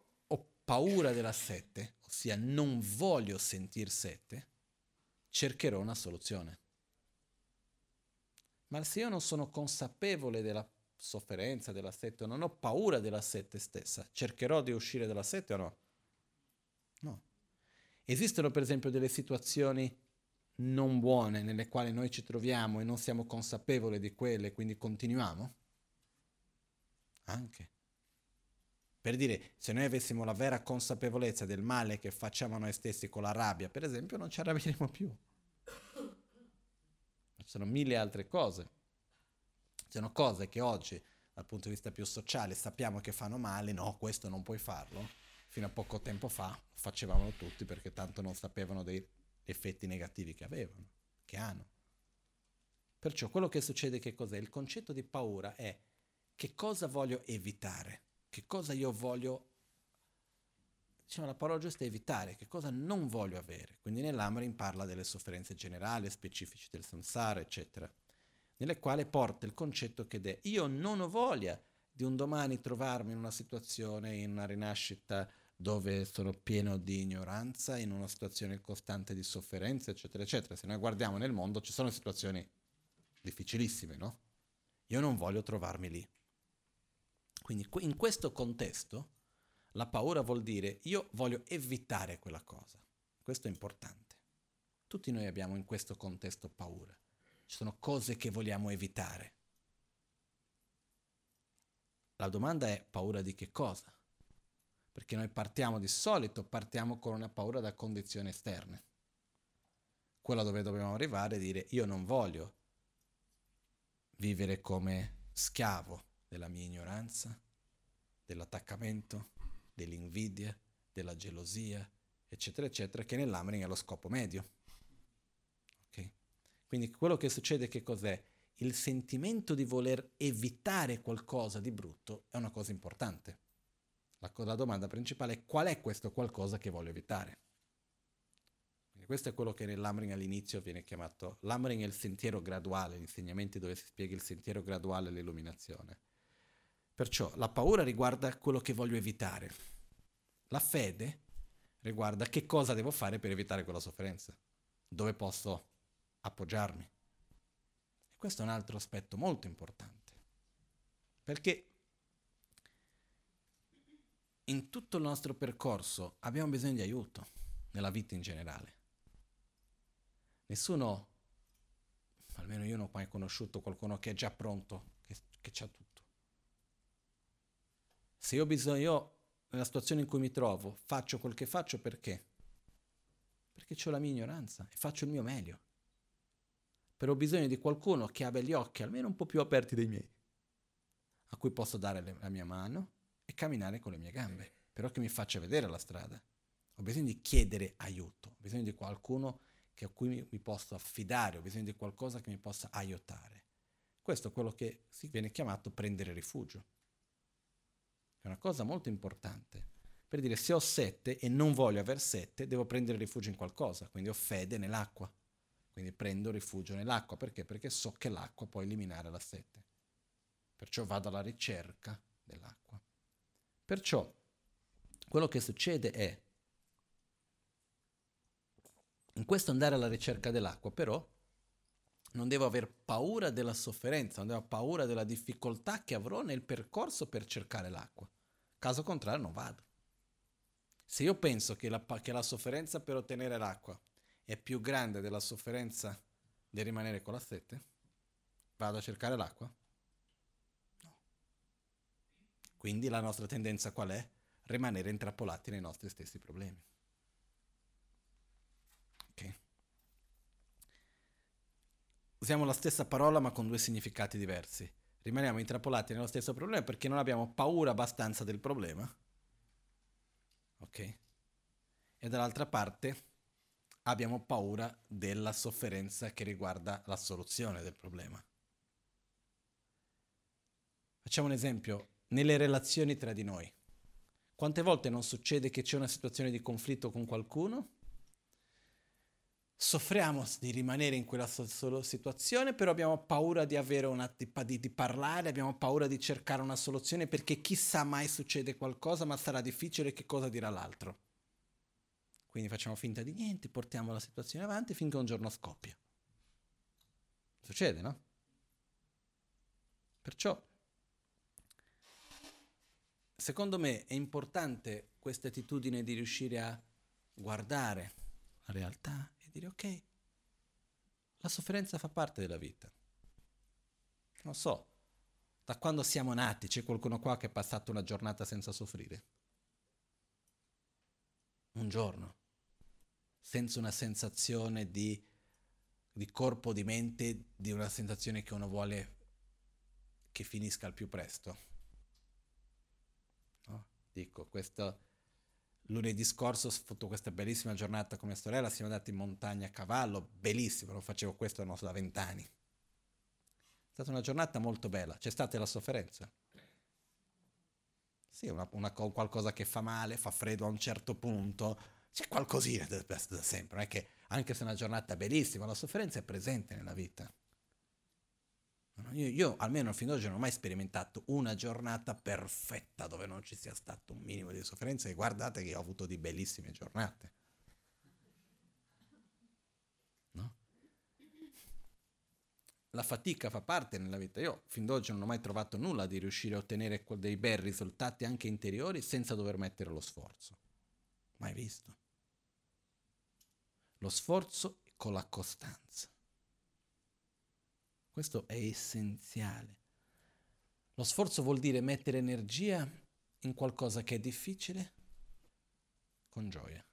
paura della sette, ossia non voglio sentir sette, cercherò una soluzione. Ma se io non sono consapevole della sofferenza della sette, non ho paura della sette stessa, cercherò di uscire dalla sette o no? No. Esistono per esempio delle situazioni non buone nelle quali noi ci troviamo e non siamo consapevoli di quelle, quindi continuiamo? Anche. Per dire, se noi avessimo la vera consapevolezza del male che facciamo noi stessi con la rabbia, per esempio, non ci arrabbieremo più. Ci sono mille altre cose. Ci sono cose che oggi, dal punto di vista più sociale, sappiamo che fanno male, no, questo non puoi farlo. Fino a poco tempo fa facevano tutti perché tanto non sapevano dei effetti negativi che avevano, che hanno. Perciò quello che succede che cos'è? Il concetto di paura è che cosa voglio evitare che cosa io voglio, diciamo la parola giusta è evitare, che cosa non voglio avere. Quindi nell'Amrin parla delle sofferenze generali, specifici del samsara, eccetera, nelle quali porta il concetto che è io non ho voglia di un domani trovarmi in una situazione, in una rinascita dove sono pieno di ignoranza, in una situazione costante di sofferenza, eccetera, eccetera. Se noi guardiamo nel mondo ci sono situazioni difficilissime, no? Io non voglio trovarmi lì. Quindi in questo contesto la paura vuol dire io voglio evitare quella cosa. Questo è importante. Tutti noi abbiamo in questo contesto paura. Ci sono cose che vogliamo evitare. La domanda è paura di che cosa? Perché noi partiamo di solito, partiamo con una paura da condizioni esterne. Quella dove dobbiamo arrivare è dire io non voglio vivere come schiavo della mia ignoranza, dell'attaccamento, dell'invidia, della gelosia, eccetera, eccetera, che nell'Amring è lo scopo medio. Okay? Quindi quello che succede che cos'è? Il sentimento di voler evitare qualcosa di brutto è una cosa importante. La, la domanda principale è qual è questo qualcosa che voglio evitare? Quindi questo è quello che nell'Amring all'inizio viene chiamato, l'Amring è il sentiero graduale, gli insegnamenti dove si spiega il sentiero graduale all'illuminazione. Perciò la paura riguarda quello che voglio evitare. La fede riguarda che cosa devo fare per evitare quella sofferenza, dove posso appoggiarmi. E questo è un altro aspetto molto importante, perché in tutto il nostro percorso abbiamo bisogno di aiuto, nella vita in generale. Nessuno, almeno io non ho mai conosciuto qualcuno che è già pronto, che, che ha tutto. Se io ho bisogno, io nella situazione in cui mi trovo, faccio quel che faccio perché? Perché ho la mia ignoranza e faccio il mio meglio. Però ho bisogno di qualcuno che abbia gli occhi almeno un po' più aperti dei miei, a cui posso dare le, la mia mano e camminare con le mie gambe, però che mi faccia vedere la strada. Ho bisogno di chiedere aiuto, ho bisogno di qualcuno che, a cui mi, mi posso affidare, ho bisogno di qualcosa che mi possa aiutare. Questo è quello che si viene chiamato prendere rifugio. È una cosa molto importante. Per dire, se ho sette e non voglio aver sette, devo prendere rifugio in qualcosa, quindi ho fede nell'acqua. Quindi prendo rifugio nell'acqua. Perché? Perché so che l'acqua può eliminare la sete. Perciò vado alla ricerca dell'acqua. Perciò quello che succede è, in questo andare alla ricerca dell'acqua, però, non devo aver paura della sofferenza, non devo aver paura della difficoltà che avrò nel percorso per cercare l'acqua. Caso contrario non vado. Se io penso che la, che la sofferenza per ottenere l'acqua è più grande della sofferenza di rimanere con la sete, vado a cercare l'acqua? No. Quindi la nostra tendenza qual è? Rimanere intrappolati nei nostri stessi problemi. Ok? Usiamo la stessa parola ma con due significati diversi. Rimaniamo intrappolati nello stesso problema perché non abbiamo paura abbastanza del problema. Ok? E dall'altra parte abbiamo paura della sofferenza che riguarda la soluzione del problema. Facciamo un esempio, nelle relazioni tra di noi. Quante volte non succede che c'è una situazione di conflitto con qualcuno? Soffriamo di rimanere in quella solo situazione, però abbiamo paura di, una, di, di parlare, abbiamo paura di cercare una soluzione perché chissà mai succede qualcosa, ma sarà difficile che cosa dirà l'altro. Quindi facciamo finta di niente, portiamo la situazione avanti finché un giorno scoppia. Succede, no? Perciò, secondo me è importante questa attitudine di riuscire a guardare la realtà e dire ok, la sofferenza fa parte della vita. Non so, da quando siamo nati c'è qualcuno qua che è passato una giornata senza soffrire? Un giorno senza una sensazione di, di corpo, di mente, di una sensazione che uno vuole che finisca al più presto. No? Dico, questo lunedì scorso ho fatto questa bellissima giornata con mia sorella, siamo andati in montagna a cavallo, bellissimo, non facevo questo non so, da vent'anni. È stata una giornata molto bella, c'è stata la sofferenza. Sì, una, una, qualcosa che fa male, fa freddo a un certo punto, c'è qualcosina da, da sempre, non è che anche se è una giornata bellissima, la sofferenza è presente nella vita. Io, io, almeno fino ad oggi non ho mai sperimentato una giornata perfetta dove non ci sia stato un minimo di sofferenza e guardate che ho avuto di bellissime giornate. No? La fatica fa parte nella vita. Io fin ad oggi non ho mai trovato nulla di riuscire a ottenere dei bei risultati anche interiori senza dover mettere lo sforzo. Mai visto. Lo sforzo con la costanza. Questo è essenziale. Lo sforzo vuol dire mettere energia in qualcosa che è difficile con gioia.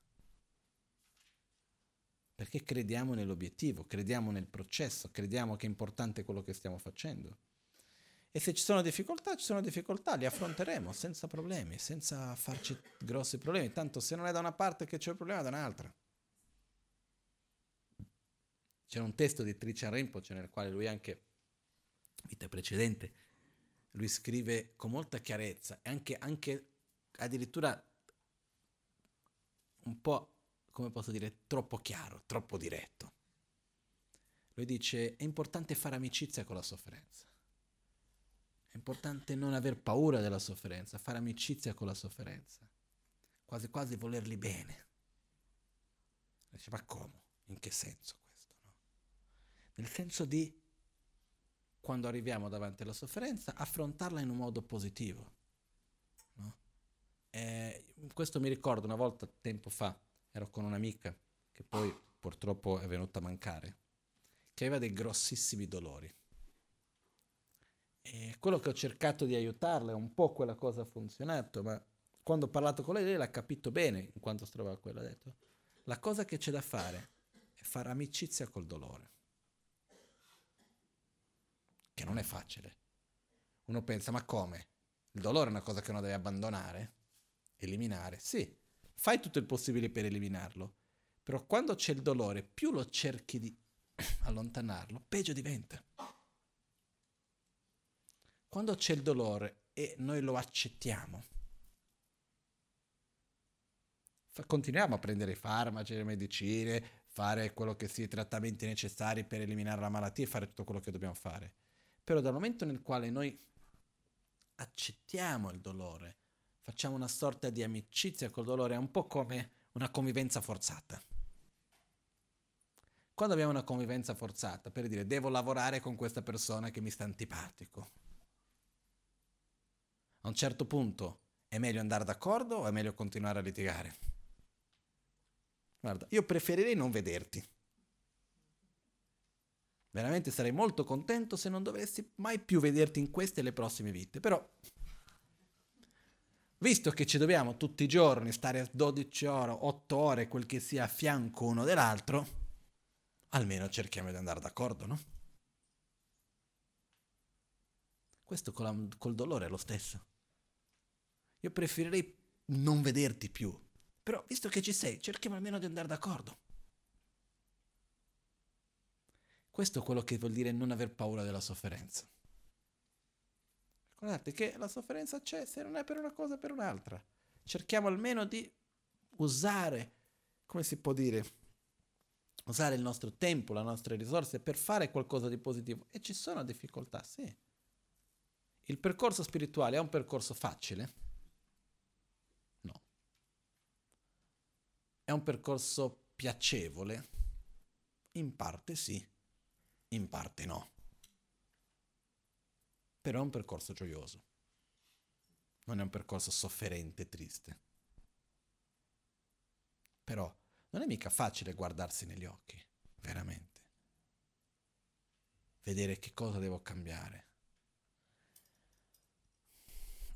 Perché crediamo nell'obiettivo, crediamo nel processo, crediamo che è importante quello che stiamo facendo. E se ci sono difficoltà, ci sono difficoltà, li affronteremo senza problemi, senza farci grossi problemi. Tanto se non è da una parte che c'è il problema, è da un'altra. C'era un testo di Trichan Rinpoche nel quale lui anche, vita precedente, lui scrive con molta chiarezza e anche, anche addirittura un po', come posso dire, troppo chiaro, troppo diretto. Lui dice, è importante fare amicizia con la sofferenza. È importante non aver paura della sofferenza, fare amicizia con la sofferenza, quasi quasi volerli bene. Dice, ma come? In che senso? Nel senso di, quando arriviamo davanti alla sofferenza, affrontarla in un modo positivo. No? questo mi ricordo una volta, tempo fa, ero con un'amica che poi purtroppo è venuta a mancare, che aveva dei grossissimi dolori e quello che ho cercato di aiutarla, un po' quella cosa ha funzionato, ma quando ho parlato con lei, lei l'ha capito bene in quanto si trovava quello. Ha detto, la cosa che c'è da fare è fare amicizia col dolore, che non è facile. Uno pensa, ma come? Il dolore è una cosa che uno deve abbandonare, eliminare. Sì, fai tutto il possibile per eliminarlo, però quando c'è il dolore, più lo cerchi di allontanarlo, peggio diventa. Quando c'è il dolore e noi lo accettiamo, continuiamo a prendere i farmaci, le medicine, fare quello che sia, i trattamenti necessari per eliminare la malattia e fare tutto quello che dobbiamo fare. Però dal momento nel quale noi accettiamo il dolore, facciamo una sorta di amicizia col dolore, è un po' come una convivenza forzata. Quando abbiamo una convivenza forzata, per dire devo lavorare con questa persona che mi sta antipatico, a un certo punto è meglio andare d'accordo o è meglio continuare a litigare? Guarda, io preferirei non vederti. Veramente sarei molto contento se non dovessi mai più vederti in queste e le prossime vite. Però, visto che ci dobbiamo tutti i giorni stare 12 ore, 8 ore, quel che sia, a fianco uno dell'altro, almeno cerchiamo di andare d'accordo, no? Questo con la, col dolore è lo stesso. Io preferirei non vederti più, però visto che ci sei, cerchiamo almeno di andare d'accordo. Questo è quello che vuol dire non aver paura della sofferenza. Guardate che la sofferenza c'è se non è per una cosa per un'altra. Cerchiamo almeno di usare, come si può dire, usare il nostro tempo, le nostre risorse per fare qualcosa di positivo. E ci sono difficoltà, sì. Il percorso spirituale è un percorso facile? No. È un percorso piacevole? In parte sì in parte no. Però è un percorso gioioso. Non è un percorso sofferente e triste. Però non è mica facile guardarsi negli occhi, veramente. Vedere che cosa devo cambiare.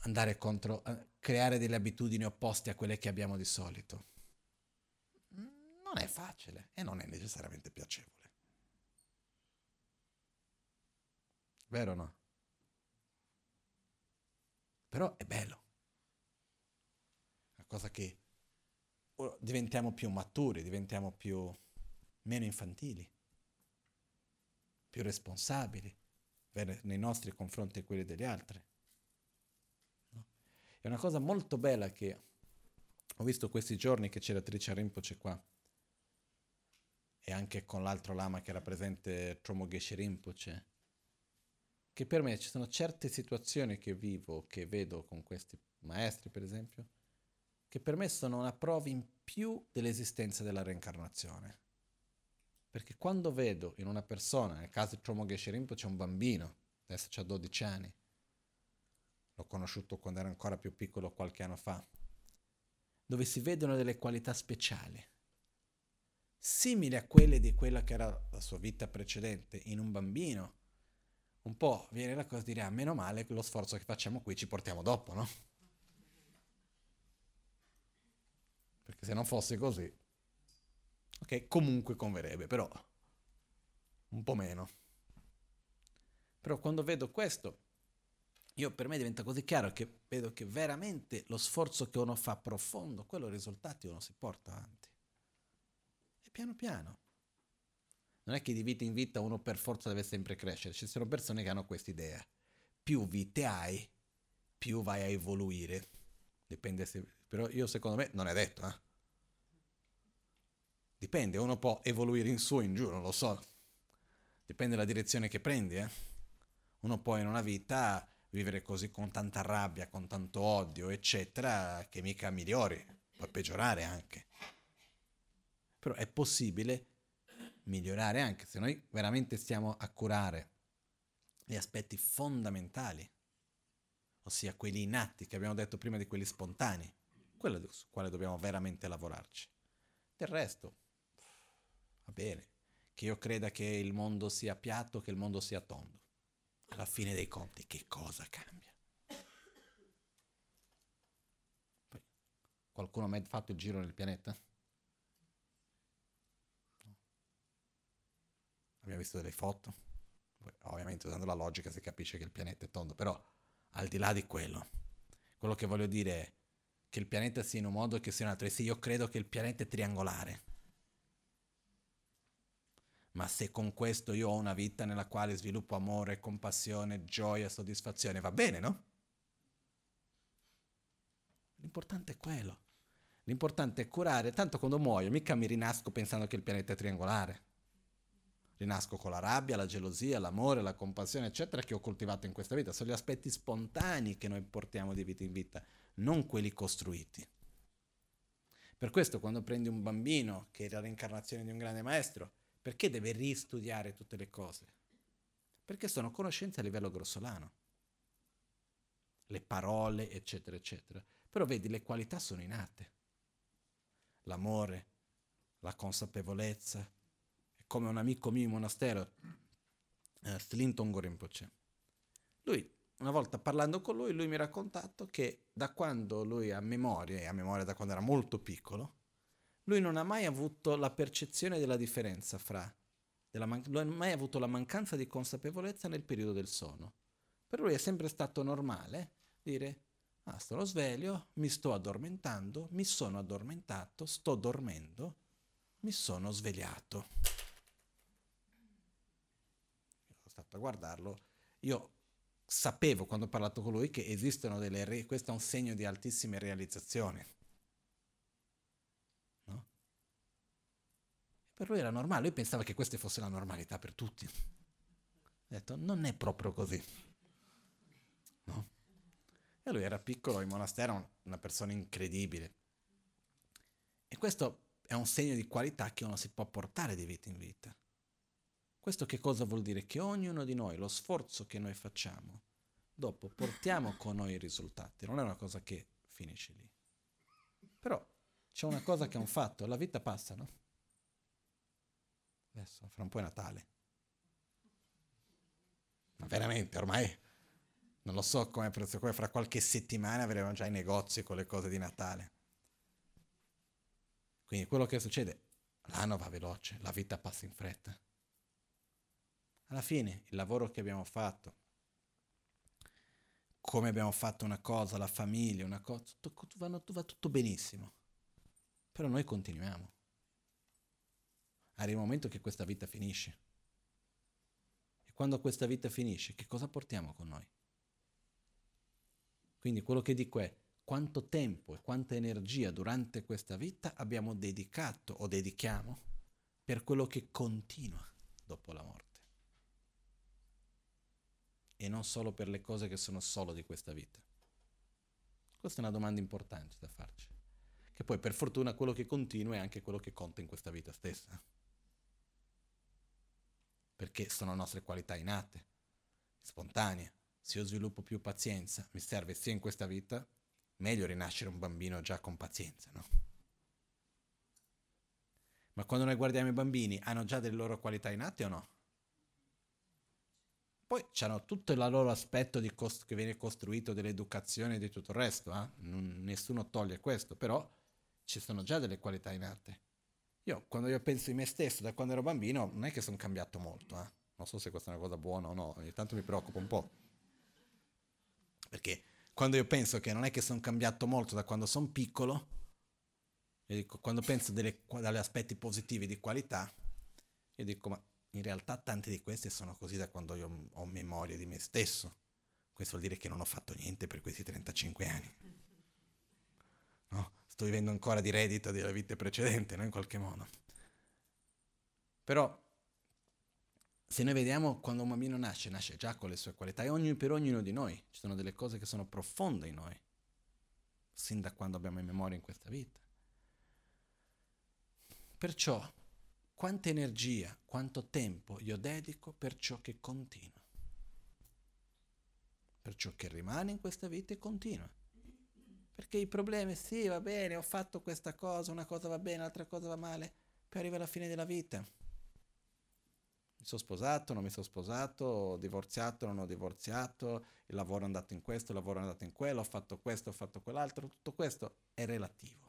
Andare contro, eh, creare delle abitudini opposte a quelle che abbiamo di solito. Non è facile e non è necessariamente piacevole. Vero o no? Però è bello. Una cosa che diventiamo più maturi, diventiamo più meno infantili, più responsabili nei nostri confronti e quelli degli altri. No? È una cosa molto bella che ho visto questi giorni che c'era Tricia Rinpoche qua e anche con l'altro lama che era presente Tromo Geshe Rinpoche che per me ci sono certe situazioni che vivo, che vedo con questi maestri, per esempio, che per me sono una prova in più dell'esistenza della reincarnazione. Perché quando vedo in una persona, nel caso di Tromo Geshe c'è un bambino, adesso ha 12 anni, l'ho conosciuto quando era ancora più piccolo qualche anno fa, dove si vedono delle qualità speciali, simili a quelle di quella che era la sua vita precedente in un bambino, un po' viene la cosa di dire, ah, meno male che lo sforzo che facciamo qui ci portiamo dopo, no? Perché se non fosse così, ok, comunque converrebbe, però un po' meno. Però quando vedo questo, io per me diventa così chiaro che vedo che veramente lo sforzo che uno fa profondo, quello risultati uno si porta avanti. E piano piano. Non è che di vita in vita uno per forza deve sempre crescere, ci sono persone che hanno questa idea. Più vite hai, più vai a evoluire. Dipende se... Però io secondo me non è detto, eh? Dipende, uno può evoluire in su, in giù, non lo so. Dipende dalla direzione che prendi, eh? Uno può in una vita vivere così con tanta rabbia, con tanto odio, eccetera, che mica migliori, può peggiorare anche. Però è possibile migliorare anche se noi veramente stiamo a curare gli aspetti fondamentali, ossia quelli innati che abbiamo detto prima di quelli spontanei, quello su quale dobbiamo veramente lavorarci. Del resto, va bene, che io creda che il mondo sia piatto, che il mondo sia tondo. Alla fine dei conti, che cosa cambia? Poi, qualcuno ha mai fatto il giro nel pianeta? Abbiamo visto delle foto, ovviamente usando la logica si capisce che il pianeta è tondo, però al di là di quello, quello che voglio dire è che il pianeta sia in un modo e che sia in un altro, e sì, io credo che il pianeta è triangolare. Ma se con questo io ho una vita nella quale sviluppo amore, compassione, gioia, soddisfazione, va bene, no? L'importante è quello. L'importante è curare, tanto quando muoio mica mi rinasco pensando che il pianeta è triangolare. Rinasco con la rabbia, la gelosia, l'amore, la compassione, eccetera, che ho coltivato in questa vita. Sono gli aspetti spontanei che noi portiamo di vita in vita, non quelli costruiti. Per questo quando prendi un bambino, che è la reincarnazione di un grande maestro, perché deve ristudiare tutte le cose? Perché sono conoscenze a livello grossolano. Le parole, eccetera, eccetera. Però vedi, le qualità sono innate. L'amore, la consapevolezza. Come un amico mio in monastero, eh, Slinton Gorinpoche. Lui, una volta parlando con lui, lui mi ha raccontato che da quando lui ha memoria, e ha memoria da quando era molto piccolo, lui non ha mai avuto la percezione della differenza fra, della man- non ha mai avuto la mancanza di consapevolezza nel periodo del sonno. Per lui è sempre stato normale dire, ah, sono sveglio, mi sto addormentando, mi sono addormentato, sto dormendo, mi sono svegliato. Stato a guardarlo, io sapevo quando ho parlato con lui che esistono delle, re- questo è un segno di altissime realizzazioni. No? Per lui era normale, lui pensava che questa fosse la normalità per tutti. Ha detto, non è proprio così. No? E lui era piccolo in monastero, una persona incredibile. E questo è un segno di qualità che uno si può portare di vita in vita. Questo che cosa vuol dire? Che ognuno di noi, lo sforzo che noi facciamo, dopo portiamo con noi i risultati, non è una cosa che finisce lì. Però c'è una cosa che è un fatto, la vita passa, no? Adesso, fra un po' è Natale. Ma veramente, ormai non lo so come, come fra qualche settimana avremo già i negozi con le cose di Natale. Quindi quello che succede, l'anno va veloce, la vita passa in fretta. Alla fine il lavoro che abbiamo fatto, come abbiamo fatto una cosa, la famiglia, una cosa, tutto, va, va tutto benissimo. Però noi continuiamo. Arriva un momento che questa vita finisce. E quando questa vita finisce, che cosa portiamo con noi? Quindi quello che dico è quanto tempo e quanta energia durante questa vita abbiamo dedicato o dedichiamo per quello che continua dopo la morte. E non solo per le cose che sono solo di questa vita. Questa è una domanda importante da farci. Che poi per fortuna quello che continua è anche quello che conta in questa vita stessa. Perché sono nostre qualità innate, spontanee se io sviluppo più pazienza, mi serve sia in questa vita, meglio rinascere un bambino già con pazienza, no? Ma quando noi guardiamo i bambini, hanno già delle loro qualità innate o no? Poi hanno tutto il loro aspetto cost- che viene costruito dell'educazione e di tutto il resto, eh? non, nessuno toglie questo, però ci sono già delle qualità innate. Io, quando io penso in me stesso, da quando ero bambino, non è che sono cambiato molto, eh? non so se questa è una cosa buona o no, ogni tanto mi preoccupa un po'. Perché quando io penso che non è che sono cambiato molto da quando sono piccolo, dico, quando penso delle, aspetti positivi di qualità, io dico, ma in realtà tanti di questi sono così da quando io ho memoria di me stesso. Questo vuol dire che non ho fatto niente per questi 35 anni. No? Sto vivendo ancora di reddito della vita precedente, no? in qualche modo. Però se noi vediamo quando un bambino nasce, nasce già con le sue qualità e ognuno per ognuno di noi ci sono delle cose che sono profonde in noi, sin da quando abbiamo in memoria in questa vita. Perciò, quanta energia, quanto tempo io dedico per ciò che continua, per ciò che rimane in questa vita e continua. Perché i problemi, sì, va bene, ho fatto questa cosa, una cosa va bene, l'altra cosa va male, poi arriva la fine della vita mi sono sposato, non mi sono sposato, ho divorziato, non ho divorziato, il lavoro è andato in questo, il lavoro è andato in quello, ho fatto questo, ho fatto quell'altro, tutto questo è relativo.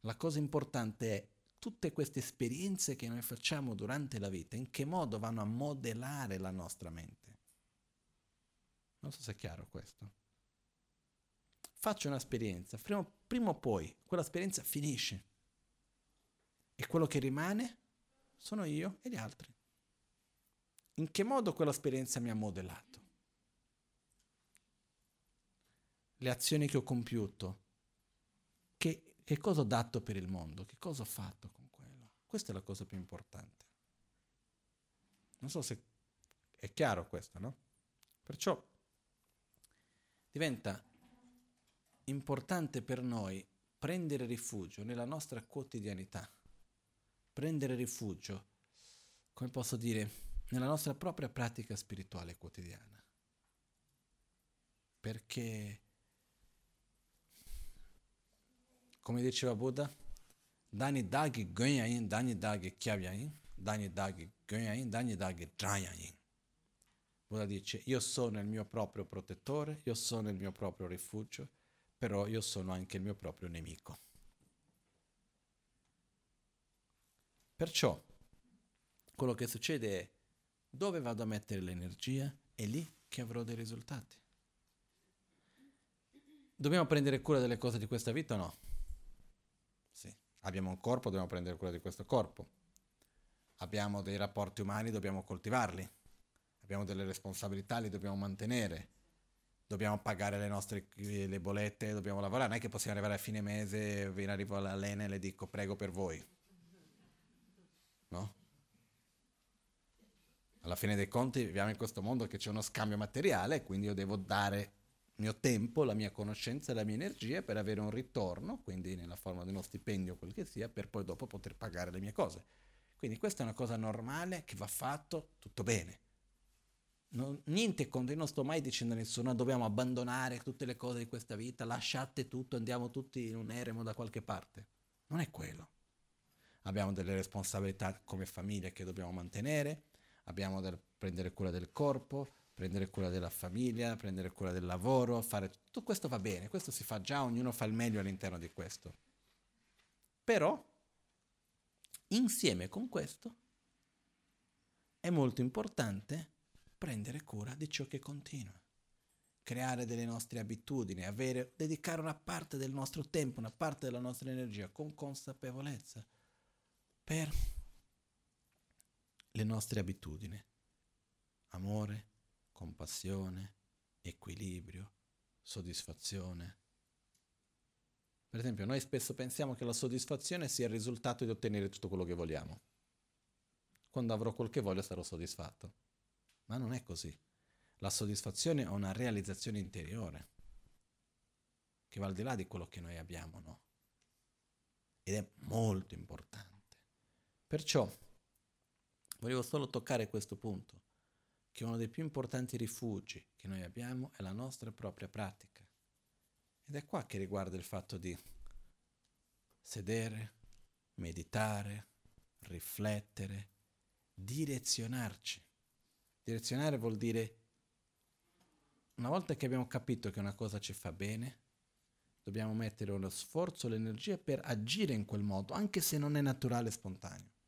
La cosa importante è tutte queste esperienze che noi facciamo durante la vita, in che modo vanno a modellare la nostra mente. Non so se è chiaro questo. Faccio un'esperienza, prima, prima o poi quell'esperienza finisce e quello che rimane sono io e gli altri. In che modo quell'esperienza mi ha modellato? Le azioni che ho compiuto, che, cosa ho dato per il mondo, che cosa ho fatto con quello. Questa è la cosa più importante. Non so se è chiaro questo, no? Perciò diventa importante per noi prendere rifugio nella nostra quotidianità prendere rifugio, come posso dire, nella nostra propria pratica spirituale quotidiana. Perché, come diceva Buddha, Dani dagi gönyayin, dani dagi chiavyayin, dani dagi gönyayin, dani dagi trayayin. Buddha dice, io sono il mio proprio protettore, io sono il mio proprio rifugio, però io sono anche il mio proprio nemico. Perciò, quello che succede è, dove vado a mettere l'energia? È lì che avrò dei risultati. Dobbiamo prendere cura delle cose di questa vita o no? Sì. Abbiamo un corpo, dobbiamo prendere cura di questo corpo. Abbiamo dei rapporti umani, dobbiamo coltivarli abbiamo delle responsabilità, li dobbiamo mantenere, dobbiamo pagare le nostre le bollette, dobbiamo lavorare, non è che possiamo arrivare a fine mese, viene arrivo all'Ene e le dico prego per voi. No? Alla fine dei conti viviamo in questo mondo che c'è uno scambio materiale, quindi io devo dare mio tempo, la mia conoscenza e la mia energia per avere un ritorno, quindi nella forma di uno stipendio, quel che sia, per poi dopo poter pagare le mie cose. Quindi questa è una cosa normale che va fatto tutto bene. Non, niente contro, io non sto mai dicendo a nessuno dobbiamo abbandonare tutte le cose di questa vita, lasciate tutto, andiamo tutti in un eremo da qualche parte. Non è quello. Abbiamo delle responsabilità come famiglia che dobbiamo mantenere, abbiamo da prendere cura del corpo, prendere cura della famiglia, prendere cura del lavoro, fare tutto questo va bene, questo si fa già, ognuno fa il meglio all'interno di questo. Però, insieme con questo, è molto importante prendere cura di ciò che continua, creare delle nostre abitudini, avere, dedicare una parte del nostro tempo, una parte della nostra energia con consapevolezza per le nostre abitudini. Amore, compassione, equilibrio, soddisfazione. Per esempio, noi spesso pensiamo che la soddisfazione sia il risultato di ottenere tutto quello che vogliamo. Quando avrò quel che voglio sarò soddisfatto. Ma non è così. La soddisfazione è una realizzazione interiore che va al di là di quello che noi abbiamo, no? Ed è molto importante. Perciò volevo solo toccare questo punto, che uno dei più importanti rifugi che noi abbiamo è la nostra propria pratica. Ed è qua che riguarda il fatto di sedere, meditare, riflettere, direzionarci. Direzionare vuol dire, una volta che abbiamo capito che una cosa ci fa bene, dobbiamo mettere uno sforzo, l'energia per agire in quel modo, anche se non è naturale e spontaneo.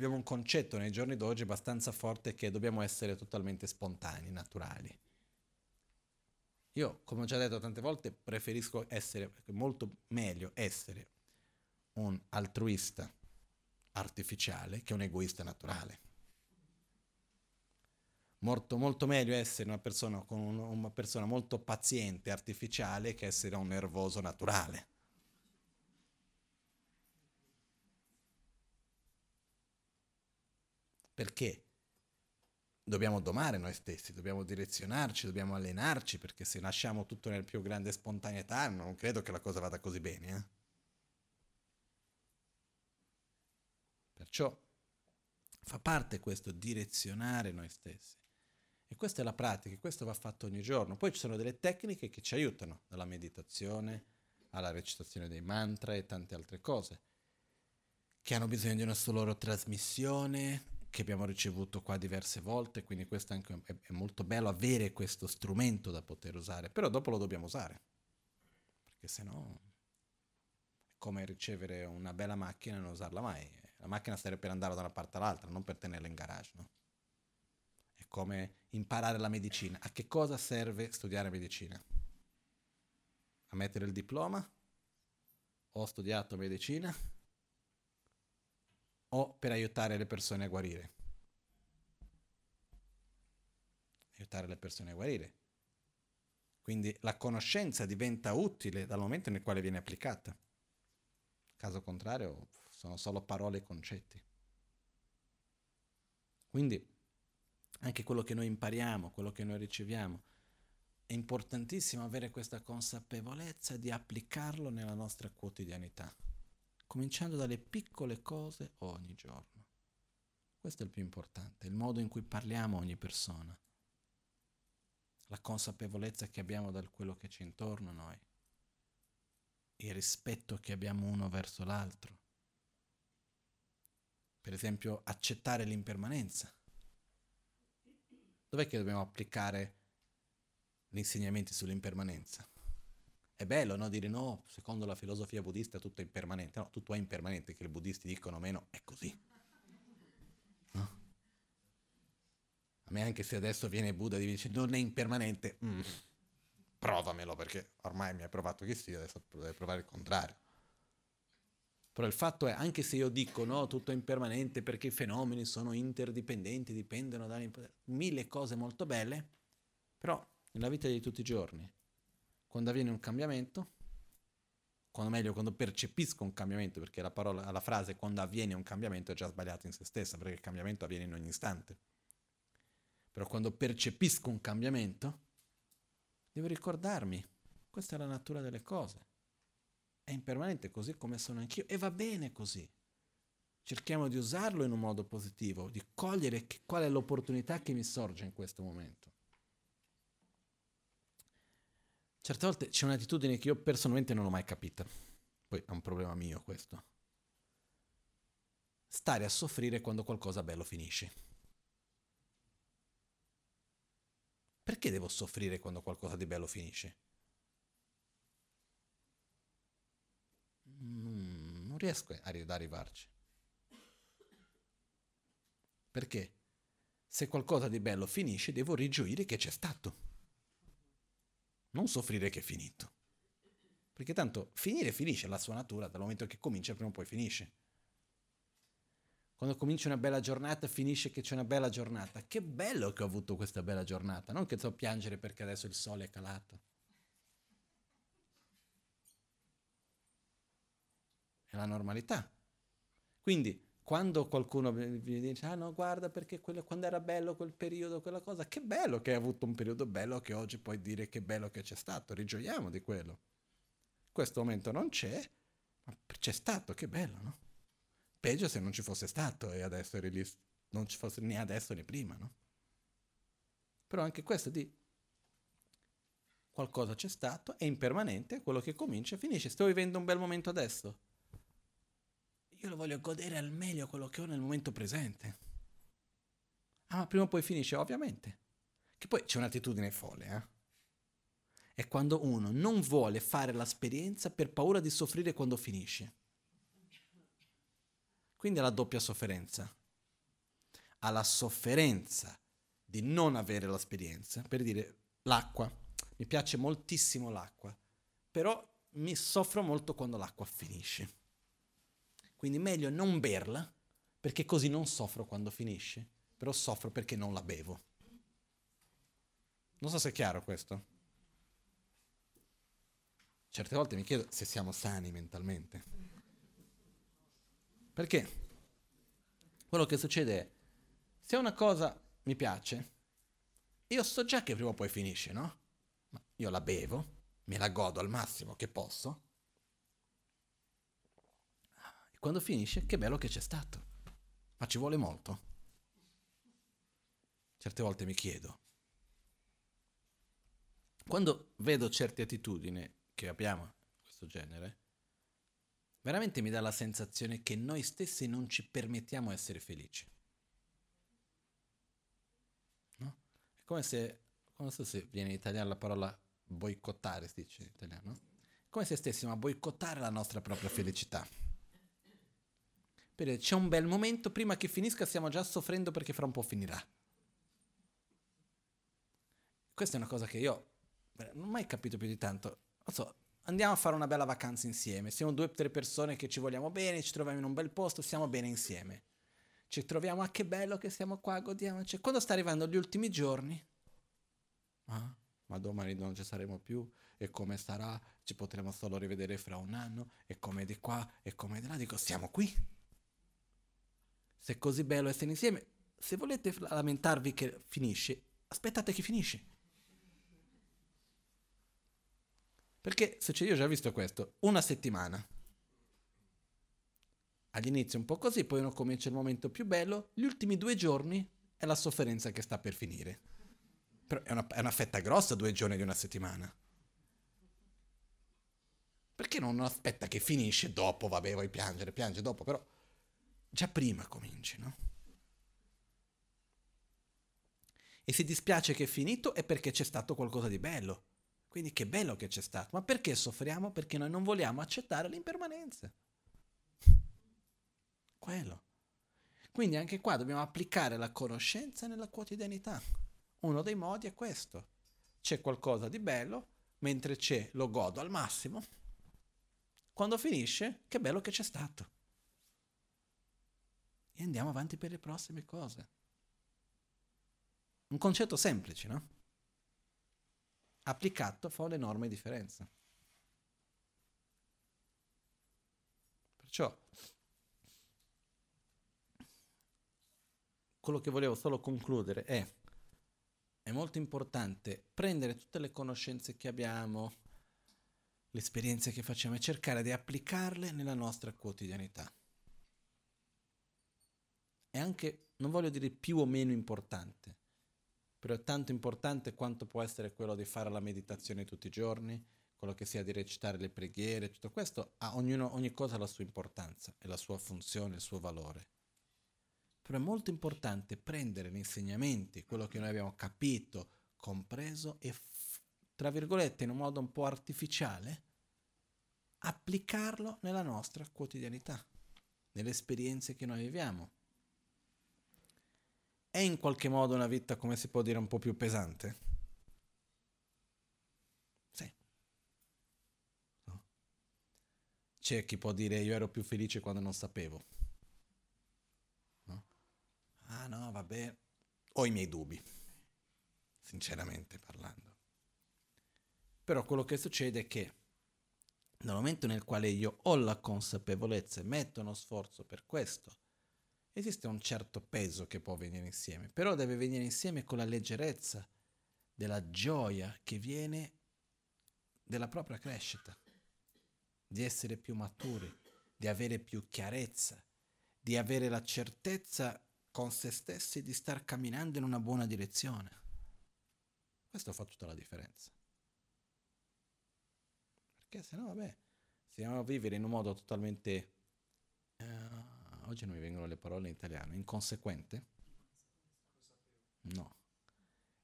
Abbiamo un concetto nei giorni d'oggi abbastanza forte che dobbiamo essere totalmente spontanei, naturali. Io, come ho già detto tante volte, preferisco essere, molto meglio essere un altruista artificiale che un egoista naturale molto, molto meglio essere una persona, con un, una persona molto paziente, artificiale, che essere un nervoso naturale. Perché? Dobbiamo domare noi stessi, dobbiamo direzionarci, dobbiamo allenarci, perché se lasciamo tutto nel più grande spontaneità non credo che la cosa vada così bene. Eh? Perciò fa parte questo direzionare noi stessi. E questa è la pratica, questo va fatto ogni giorno. Poi ci sono delle tecniche che ci aiutano, dalla meditazione alla recitazione dei mantra e tante altre cose, che hanno bisogno di una loro trasmissione, che abbiamo ricevuto qua diverse volte, quindi questo anche è, è molto bello avere questo strumento da poter usare, però dopo lo dobbiamo usare, perché se no è come ricevere una bella macchina e non usarla mai. La macchina serve per andare da una parte all'altra, non per tenerla in garage, no? come imparare la medicina. A che cosa serve studiare medicina? A mettere il diploma? Ho studiato medicina? O per aiutare le persone a guarire? Aiutare le persone a guarire. Quindi la conoscenza diventa utile dal momento nel quale viene applicata. Caso contrario sono solo parole e concetti. Quindi anche quello che noi impariamo, quello che noi riceviamo. È importantissimo avere questa consapevolezza di applicarlo nella nostra quotidianità, cominciando dalle piccole cose ogni giorno. Questo è il più importante, il modo in cui parliamo a ogni persona, la consapevolezza che abbiamo da quello che c'è intorno a noi. il rispetto che abbiamo uno verso l'altro. Per esempio, accettare l'impermanenza. Dov'è che dobbiamo applicare gli insegnamenti sull'impermanenza? È bello no? dire no, secondo la filosofia buddista tutto è impermanente. No, tutto è impermanente, che i buddisti dicono meno, è così. No? A me anche se adesso viene Buddha e dice non è impermanente, mm, provamelo perché ormai mi hai provato che sì, adesso devi provare il contrario. Però il fatto è, anche se io dico no, tutto è impermanente perché i fenomeni sono interdipendenti, dipendono da mille cose molto belle, però nella vita di tutti i giorni, quando avviene un cambiamento, quando meglio, quando percepisco un cambiamento, perché la, parola, la frase quando avviene un cambiamento è già sbagliata in se stessa, perché il cambiamento avviene in ogni istante. Però quando percepisco un cambiamento, devo ricordarmi, questa è la natura delle cose è impermanente così come sono anch'io e va bene così. Cerchiamo di usarlo in un modo positivo, di cogliere che, qual è l'opportunità che mi sorge in questo momento. Certe volte c'è un'attitudine che io personalmente non ho mai capita, poi è un problema mio questo. Stare a soffrire quando qualcosa bello finisce. Perché devo soffrire quando qualcosa di bello finisce? Mm, non riesco ad arrivarci. Perché? Se qualcosa di bello finisce, devo rigioire che c'è stato. Non soffrire che è finito. Perché tanto finire finisce la sua natura, dal momento che comincia prima o poi finisce. Quando comincia una bella giornata finisce che c'è una bella giornata. Che bello che ho avuto questa bella giornata, non che so piangere perché adesso il sole è calato. è la normalità. Quindi quando qualcuno vi dice, ah no, guarda perché quello, quando era bello quel periodo, quella cosa, che bello che hai avuto un periodo bello che oggi puoi dire che bello che c'è stato, rigioiamo di quello. Questo momento non c'è, ma c'è stato, che bello, no? Peggio se non ci fosse stato e adesso eri lì, non ci fosse né adesso né prima, no? Però anche questo di qualcosa c'è stato, è impermanente, quello che comincia finisce. Sto vivendo un bel momento adesso io lo voglio godere al meglio quello che ho nel momento presente. Ah, ma prima o poi finisce, ovviamente. Che poi c'è un'attitudine folle, eh? È quando uno non vuole fare l'esperienza per paura di soffrire quando finisce. Quindi è la doppia sofferenza. Ha la sofferenza di non avere l'esperienza, per dire l'acqua. Mi piace moltissimo l'acqua, però mi soffro molto quando l'acqua finisce. Quindi meglio non berla, perché così non soffro quando finisce, però soffro perché non la bevo. Non so se è chiaro questo. Certe volte mi chiedo se siamo sani mentalmente. Perché quello che succede è, se una cosa mi piace, io so già che prima o poi finisce, no? Ma io la bevo, me la godo al massimo che posso, quando finisce, che bello che c'è stato. Ma ci vuole molto. Certe volte mi chiedo. Quando vedo certe attitudini che abbiamo questo genere, veramente mi dà la sensazione che noi stessi non ci permettiamo essere felici. No? È come se, non so se viene in italiano la parola boicottare, si dice in italiano, come se stessimo a boicottare la nostra propria felicità c'è un bel momento, prima che finisca stiamo già soffrendo perché fra un po' finirà. Questa è una cosa che io non ho mai capito più di tanto. Non so, andiamo a fare una bella vacanza insieme. Siamo due o tre persone che ci vogliamo bene, ci troviamo in un bel posto, stiamo bene insieme. Ci troviamo, ah che bello che siamo qua, godiamoci. Quando sta arrivando gli ultimi giorni, ah, ma domani non ci saremo più, e come sarà? Ci potremo solo rivedere fra un anno, e come di qua, e come di là. Dico, siamo qui se è così bello essere insieme, se volete lamentarvi che finisce, aspettate che finisce. Perché succede, io ho già visto questo, una settimana. All'inizio un po' così, poi uno comincia il momento più bello, gli ultimi due giorni è la sofferenza che sta per finire. Però è una, è una fetta grossa due giorni di una settimana. Perché non aspetta che finisce dopo, vabbè, vuoi piangere, piange dopo, però già prima cominci, no? E se dispiace che è finito è perché c'è stato qualcosa di bello. Quindi che bello che c'è stato. Ma perché soffriamo? Perché noi non vogliamo accettare l'impermanenza. Quello. Quindi anche qua dobbiamo applicare la conoscenza nella quotidianità. Uno dei modi è questo. C'è qualcosa di bello, mentre c'è lo godo al massimo. Quando finisce, che bello che c'è stato. E andiamo avanti per le prossime cose. Un concetto semplice, no? Applicato fa un'enorme differenza. Perciò quello che volevo solo concludere è è molto importante prendere tutte le conoscenze che abbiamo, le esperienze che facciamo e cercare di applicarle nella nostra quotidianità. È anche, non voglio dire più o meno importante, però è tanto importante quanto può essere quello di fare la meditazione tutti i giorni, quello che sia di recitare le preghiere, tutto questo, ha ognuno, ogni cosa ha la sua importanza e la sua funzione, il suo valore. Però è molto importante prendere gli insegnamenti, quello che noi abbiamo capito, compreso e, tra virgolette, in un modo un po' artificiale, applicarlo nella nostra quotidianità, nelle esperienze che noi viviamo. È in qualche modo una vita, come si può dire, un po' più pesante? Sì. No. C'è chi può dire io ero più felice quando non sapevo ah no, vabbè, ho i miei dubbi, sinceramente parlando. Però quello che succede è che nel momento nel quale io ho la consapevolezza e metto uno sforzo per questo, esiste un certo peso che può venire insieme, però deve venire insieme con la leggerezza della gioia che viene della propria crescita, di essere più maturi, di avere più chiarezza, di avere la certezza con se stessi di star camminando in una buona direzione. Questo fa tutta la differenza. Perché se no, vabbè, se andiamo a vivere in un modo totalmente... Uh, oggi non mi vengono le parole in italiano, inconsequente? No.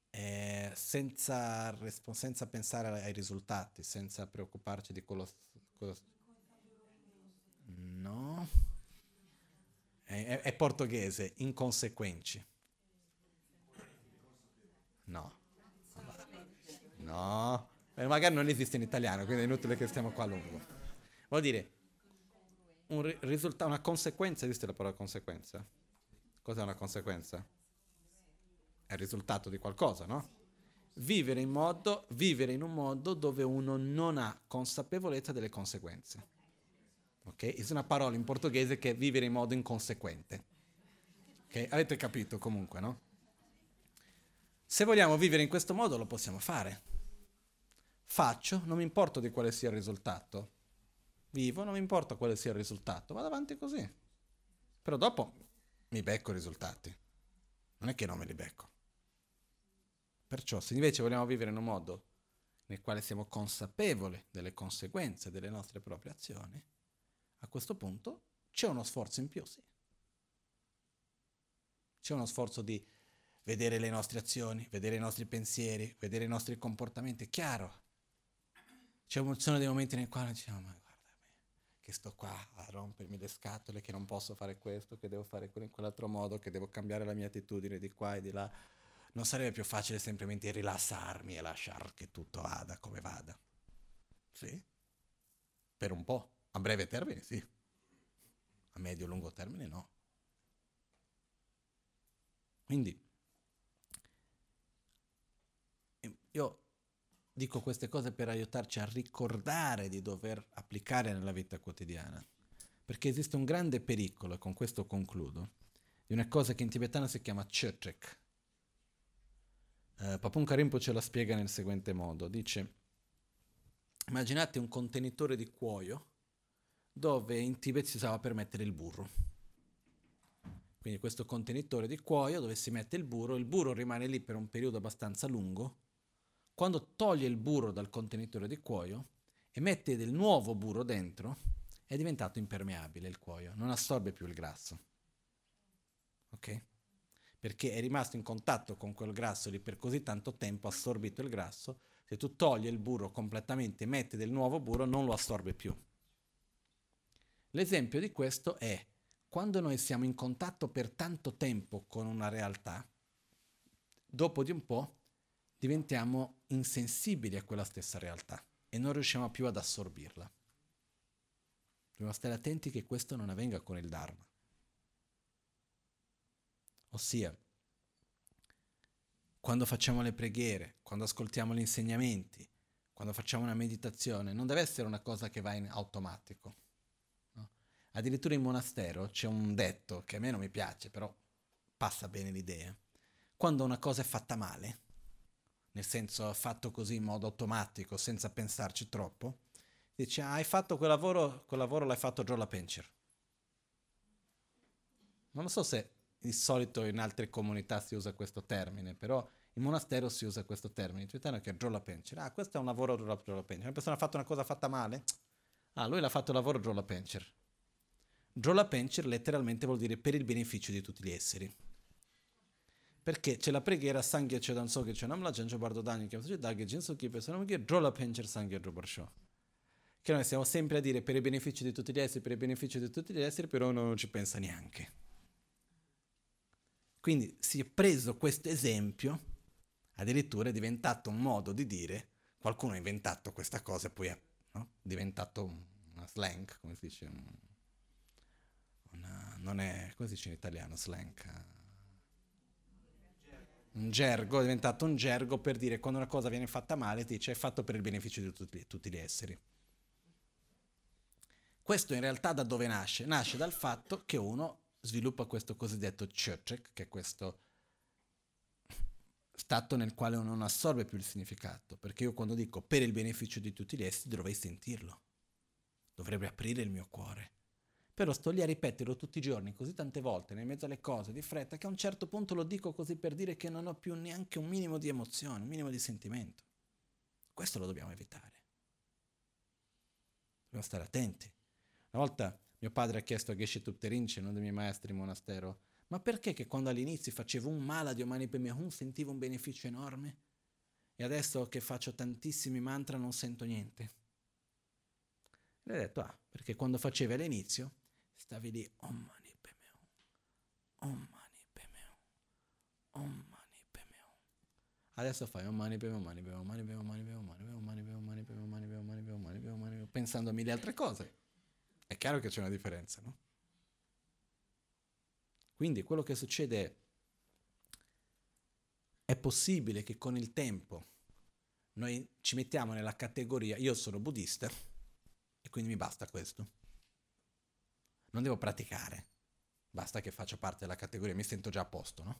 Eh, senza, senza, pensare ai risultati, senza preoccuparci di quello... quello no è, è portoghese, inconsequenti. No. No. Eh, magari non esiste in italiano, quindi è inutile che stiamo qua a lungo. Vuol dire, un ri- risulta- una conseguenza, esiste la parola conseguenza? Cos'è una conseguenza? È il risultato di qualcosa, no? Vivere in, modo, vivere in un modo dove uno non ha consapevolezza delle conseguenze. Ok? È una parola in portoghese che è vivere in modo inconsequente. Ok? Avete capito comunque, no? Se vogliamo vivere in questo modo lo possiamo fare. Faccio, non mi importa di quale sia il risultato. Vivo, non mi importa quale sia il risultato. Vado avanti così. Però dopo mi becco i risultati. Non è che non me li becco. Perciò, se invece vogliamo vivere in un modo nel quale siamo consapevoli delle conseguenze delle nostre proprie azioni, a questo punto c'è uno sforzo in più, sì. C'è uno sforzo di vedere le nostre azioni, vedere i nostri pensieri, vedere i nostri comportamenti, è chiaro. Ci sono dei momenti nei quali diciamo, ma che sto qua a rompermi le scatole, che non posso fare questo, che devo fare quello in quell'altro modo, che devo cambiare la mia attitudine di qua e di là. Non sarebbe più facile semplicemente rilassarmi e lasciare che tutto vada come vada? Sì? Per un po'. A breve termine sì, a medio-lungo termine no. Quindi io dico queste cose per aiutarci a ricordare di dover applicare nella vita quotidiana, perché esiste un grande pericolo, e con questo concludo, di una cosa che in tibetano si chiama Chötrek. Uh, Papun Karimpo ce la spiega nel seguente modo, dice, immaginate un contenitore di cuoio dove in Tibet si usava per mettere il burro. Quindi questo contenitore di cuoio dove si mette il burro, il burro rimane lì per un periodo abbastanza lungo. Quando toglie il burro dal contenitore di cuoio, e mette del nuovo burro dentro, è diventato impermeabile il cuoio, non assorbe più il grasso. Ok? Perché è rimasto in contatto con quel grasso lì per così tanto tempo, ha assorbito il grasso, se tu togli il burro completamente e metti del nuovo burro non lo assorbe più. L'esempio di questo è quando noi siamo in contatto per tanto tempo con una realtà, dopo di un po' diventiamo insensibili a quella stessa realtà e non riusciamo più ad assorbirla. Dobbiamo stare attenti che questo non avvenga con il Dharma. Ossia, quando facciamo le preghiere, quando ascoltiamo gli insegnamenti, quando facciamo una meditazione, non deve essere una cosa che va in automatico. No? Addirittura in monastero c'è un detto che a me non mi piace, però passa bene l'idea. Quando una cosa è fatta male, nel senso fatto così in modo automatico, senza pensarci troppo, dice, ah, hai fatto quel lavoro, quel lavoro l'hai fatto Joe Pencher. Non so se di solito in altre comunità si usa questo termine, però in monastero si usa questo termine, in tibetano che è Jola Pencher. Ah, questo è un lavoro Jola Pencher. Una persona ha fatto una cosa fatta male? Ah, lui l'ha fatto il lavoro Jola Pencher. Jola Pencher letteralmente vuol dire per il beneficio di tutti gli esseri. Perché c'è la preghiera Sangye Chedan So che c'è Namla Genjo Bardo Dani che c'è Daghe Jinsu Ki Personam Ki Jola Pencher Sangye Jobarsho. Che noi stiamo sempre a dire per il beneficio di tutti gli esseri, per il beneficio di tutti gli esseri, però uno non ci pensa neanche. Quindi si è preso questo esempio, addirittura è diventato un modo di dire, qualcuno ha inventato questa cosa e poi è no? diventato una slang, come si dice, una, non è, come si dice in italiano slang? Un gergo, è diventato un gergo per dire quando una cosa viene fatta male ti dice è fatto per il beneficio di tutti, tutti gli esseri. Questo in realtà da dove nasce? Nasce dal fatto che uno sviluppa questo cosiddetto Chöcek, che è questo stato nel quale uno non assorbe più il significato, perché io quando dico per il beneficio di tutti gli esseri dovrei sentirlo, dovrebbe aprire il mio cuore. Però sto lì a ripeterlo tutti i giorni, così tante volte, nel mezzo alle cose, di fretta, che a un certo punto lo dico così per dire che non ho più neanche un minimo di emozione, un minimo di sentimento. Questo lo dobbiamo evitare. Dobbiamo stare attenti. Una volta mio padre ha chiesto a Geshe Tupterince, uno dei miei maestri in monastero, ma perché che quando all'inizio facevo un mala di Omani Pemehun sentivo un beneficio enorme? E adesso che faccio tantissimi mantra non sento niente. E ha detto, ah, perché quando facevi all'inizio stavi lì, Omani Pemehun, Omani Pemehun, Omani Pemehun. Adesso fai Omani Pemehun, Omani Pemehun, Omani Pemehun, Omani Pemehun, Omani Pemehun, Omani Pemehun, Omani Pemehun, Omani Pemehun, Omani Pemehun, Omani Pemehun, pensando a mille altre cose. È chiaro che c'è una differenza, no? Quindi quello che succede è, è possibile che con il tempo noi ci mettiamo nella categoria io sono buddista e quindi mi basta questo. Non devo praticare, basta che faccia parte della categoria, mi sento già a posto, no?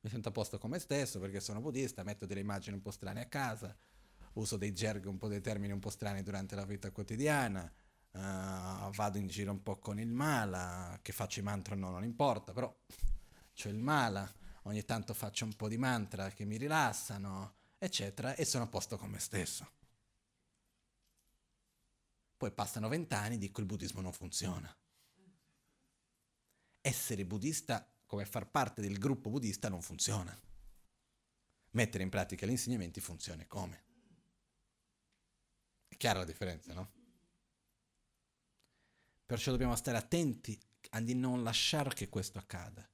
Mi sento a posto con me stesso perché sono buddista, metto delle immagini un po' strane a casa, uso dei gerghi un po' dei termini un po' strani durante la vita quotidiana, Uh, vado in giro un po' con il mala, che faccio i mantra no, non importa, però c'ho il mala, ogni tanto faccio un po' di mantra che mi rilassano, eccetera, e sono a posto con me stesso. Poi passano vent'anni e dico il buddismo non funziona. Essere buddista come far parte del gruppo buddista non funziona. Mettere in pratica gli insegnamenti funziona come? È chiara la differenza, no? Perciò dobbiamo stare attenti a non lasciare che questo accada.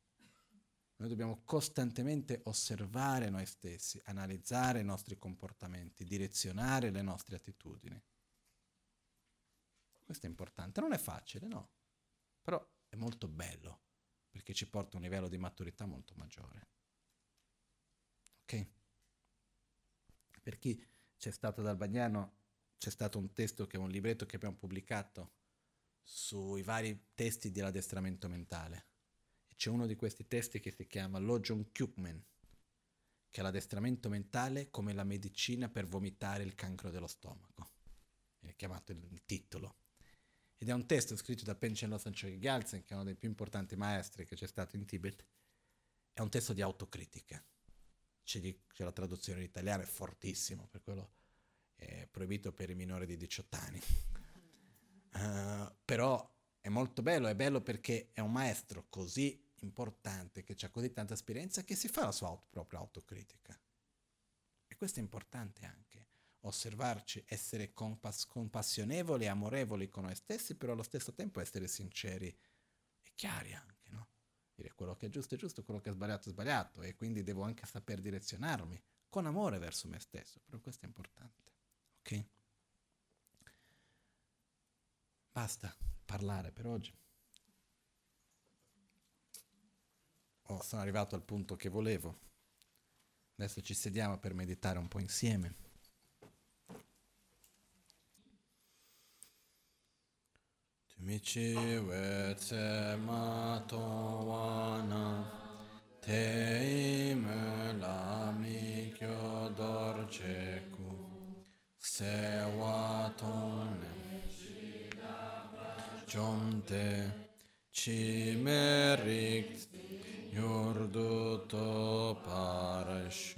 Noi dobbiamo costantemente osservare noi stessi, analizzare i nostri comportamenti, direzionare le nostre attitudini. Questo è importante. Non è facile, no. Però è molto bello perché ci porta a un livello di maturità molto maggiore. Ok? Per chi c'è stato dal Bagnano, c'è stato un testo che è un libretto che abbiamo pubblicato sui vari testi dell'addestramento mentale. E c'è uno di questi testi che si chiama Lojon Kyukmen, che è l'addestramento mentale come la medicina per vomitare il cancro dello stomaco. È chiamato il titolo. Ed è un testo scritto da Penchen Losang Gyaltsen, che è uno dei più importanti maestri che c'è stato in Tibet. È un testo di autocritica. C'è, di, c'è la traduzione in italiano, è fortissimo, per quello è proibito per i minori di 18 anni. Uh, però è molto bello, è bello perché è un maestro così importante, che ha così tanta esperienza, che si fa la sua auto, propria autocritica. E questo è importante anche, osservarci, essere compass- compassionevoli e amorevoli con noi stessi, però allo stesso tempo essere sinceri e chiari anche, no? Dire quello che è giusto è giusto, quello che è sbagliato è sbagliato, e quindi devo anche saper direzionarmi con amore verso me stesso, però questo è importante, ok? Basta parlare per oggi. Oh, sono arrivato al punto che volevo. Adesso ci sediamo per meditare un po' insieme. Tumici wetse matovana te ime lami kyo dorceku sewa tone jomte chimerik Yorduto parash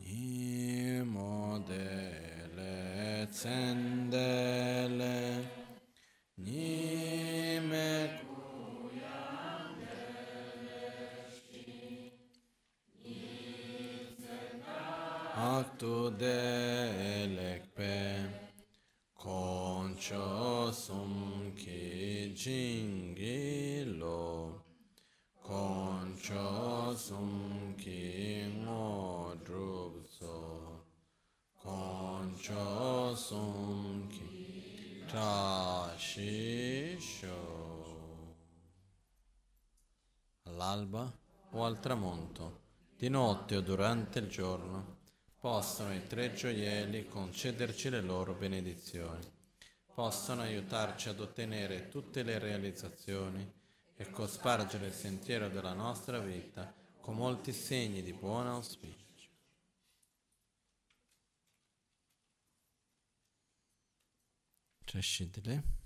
ni modele zendele Actu delekpe concho sum ki jingilo concho sum ki ngo drup so concho sum ki ta shi sho all'alba o al tramonto di notte o durante il giorno possono i tre gioielli concederci le loro benedizioni possono aiutarci ad ottenere tutte le realizzazioni e cospargere il sentiero della nostra vita con molti segni di buon auspicio. Crescidile.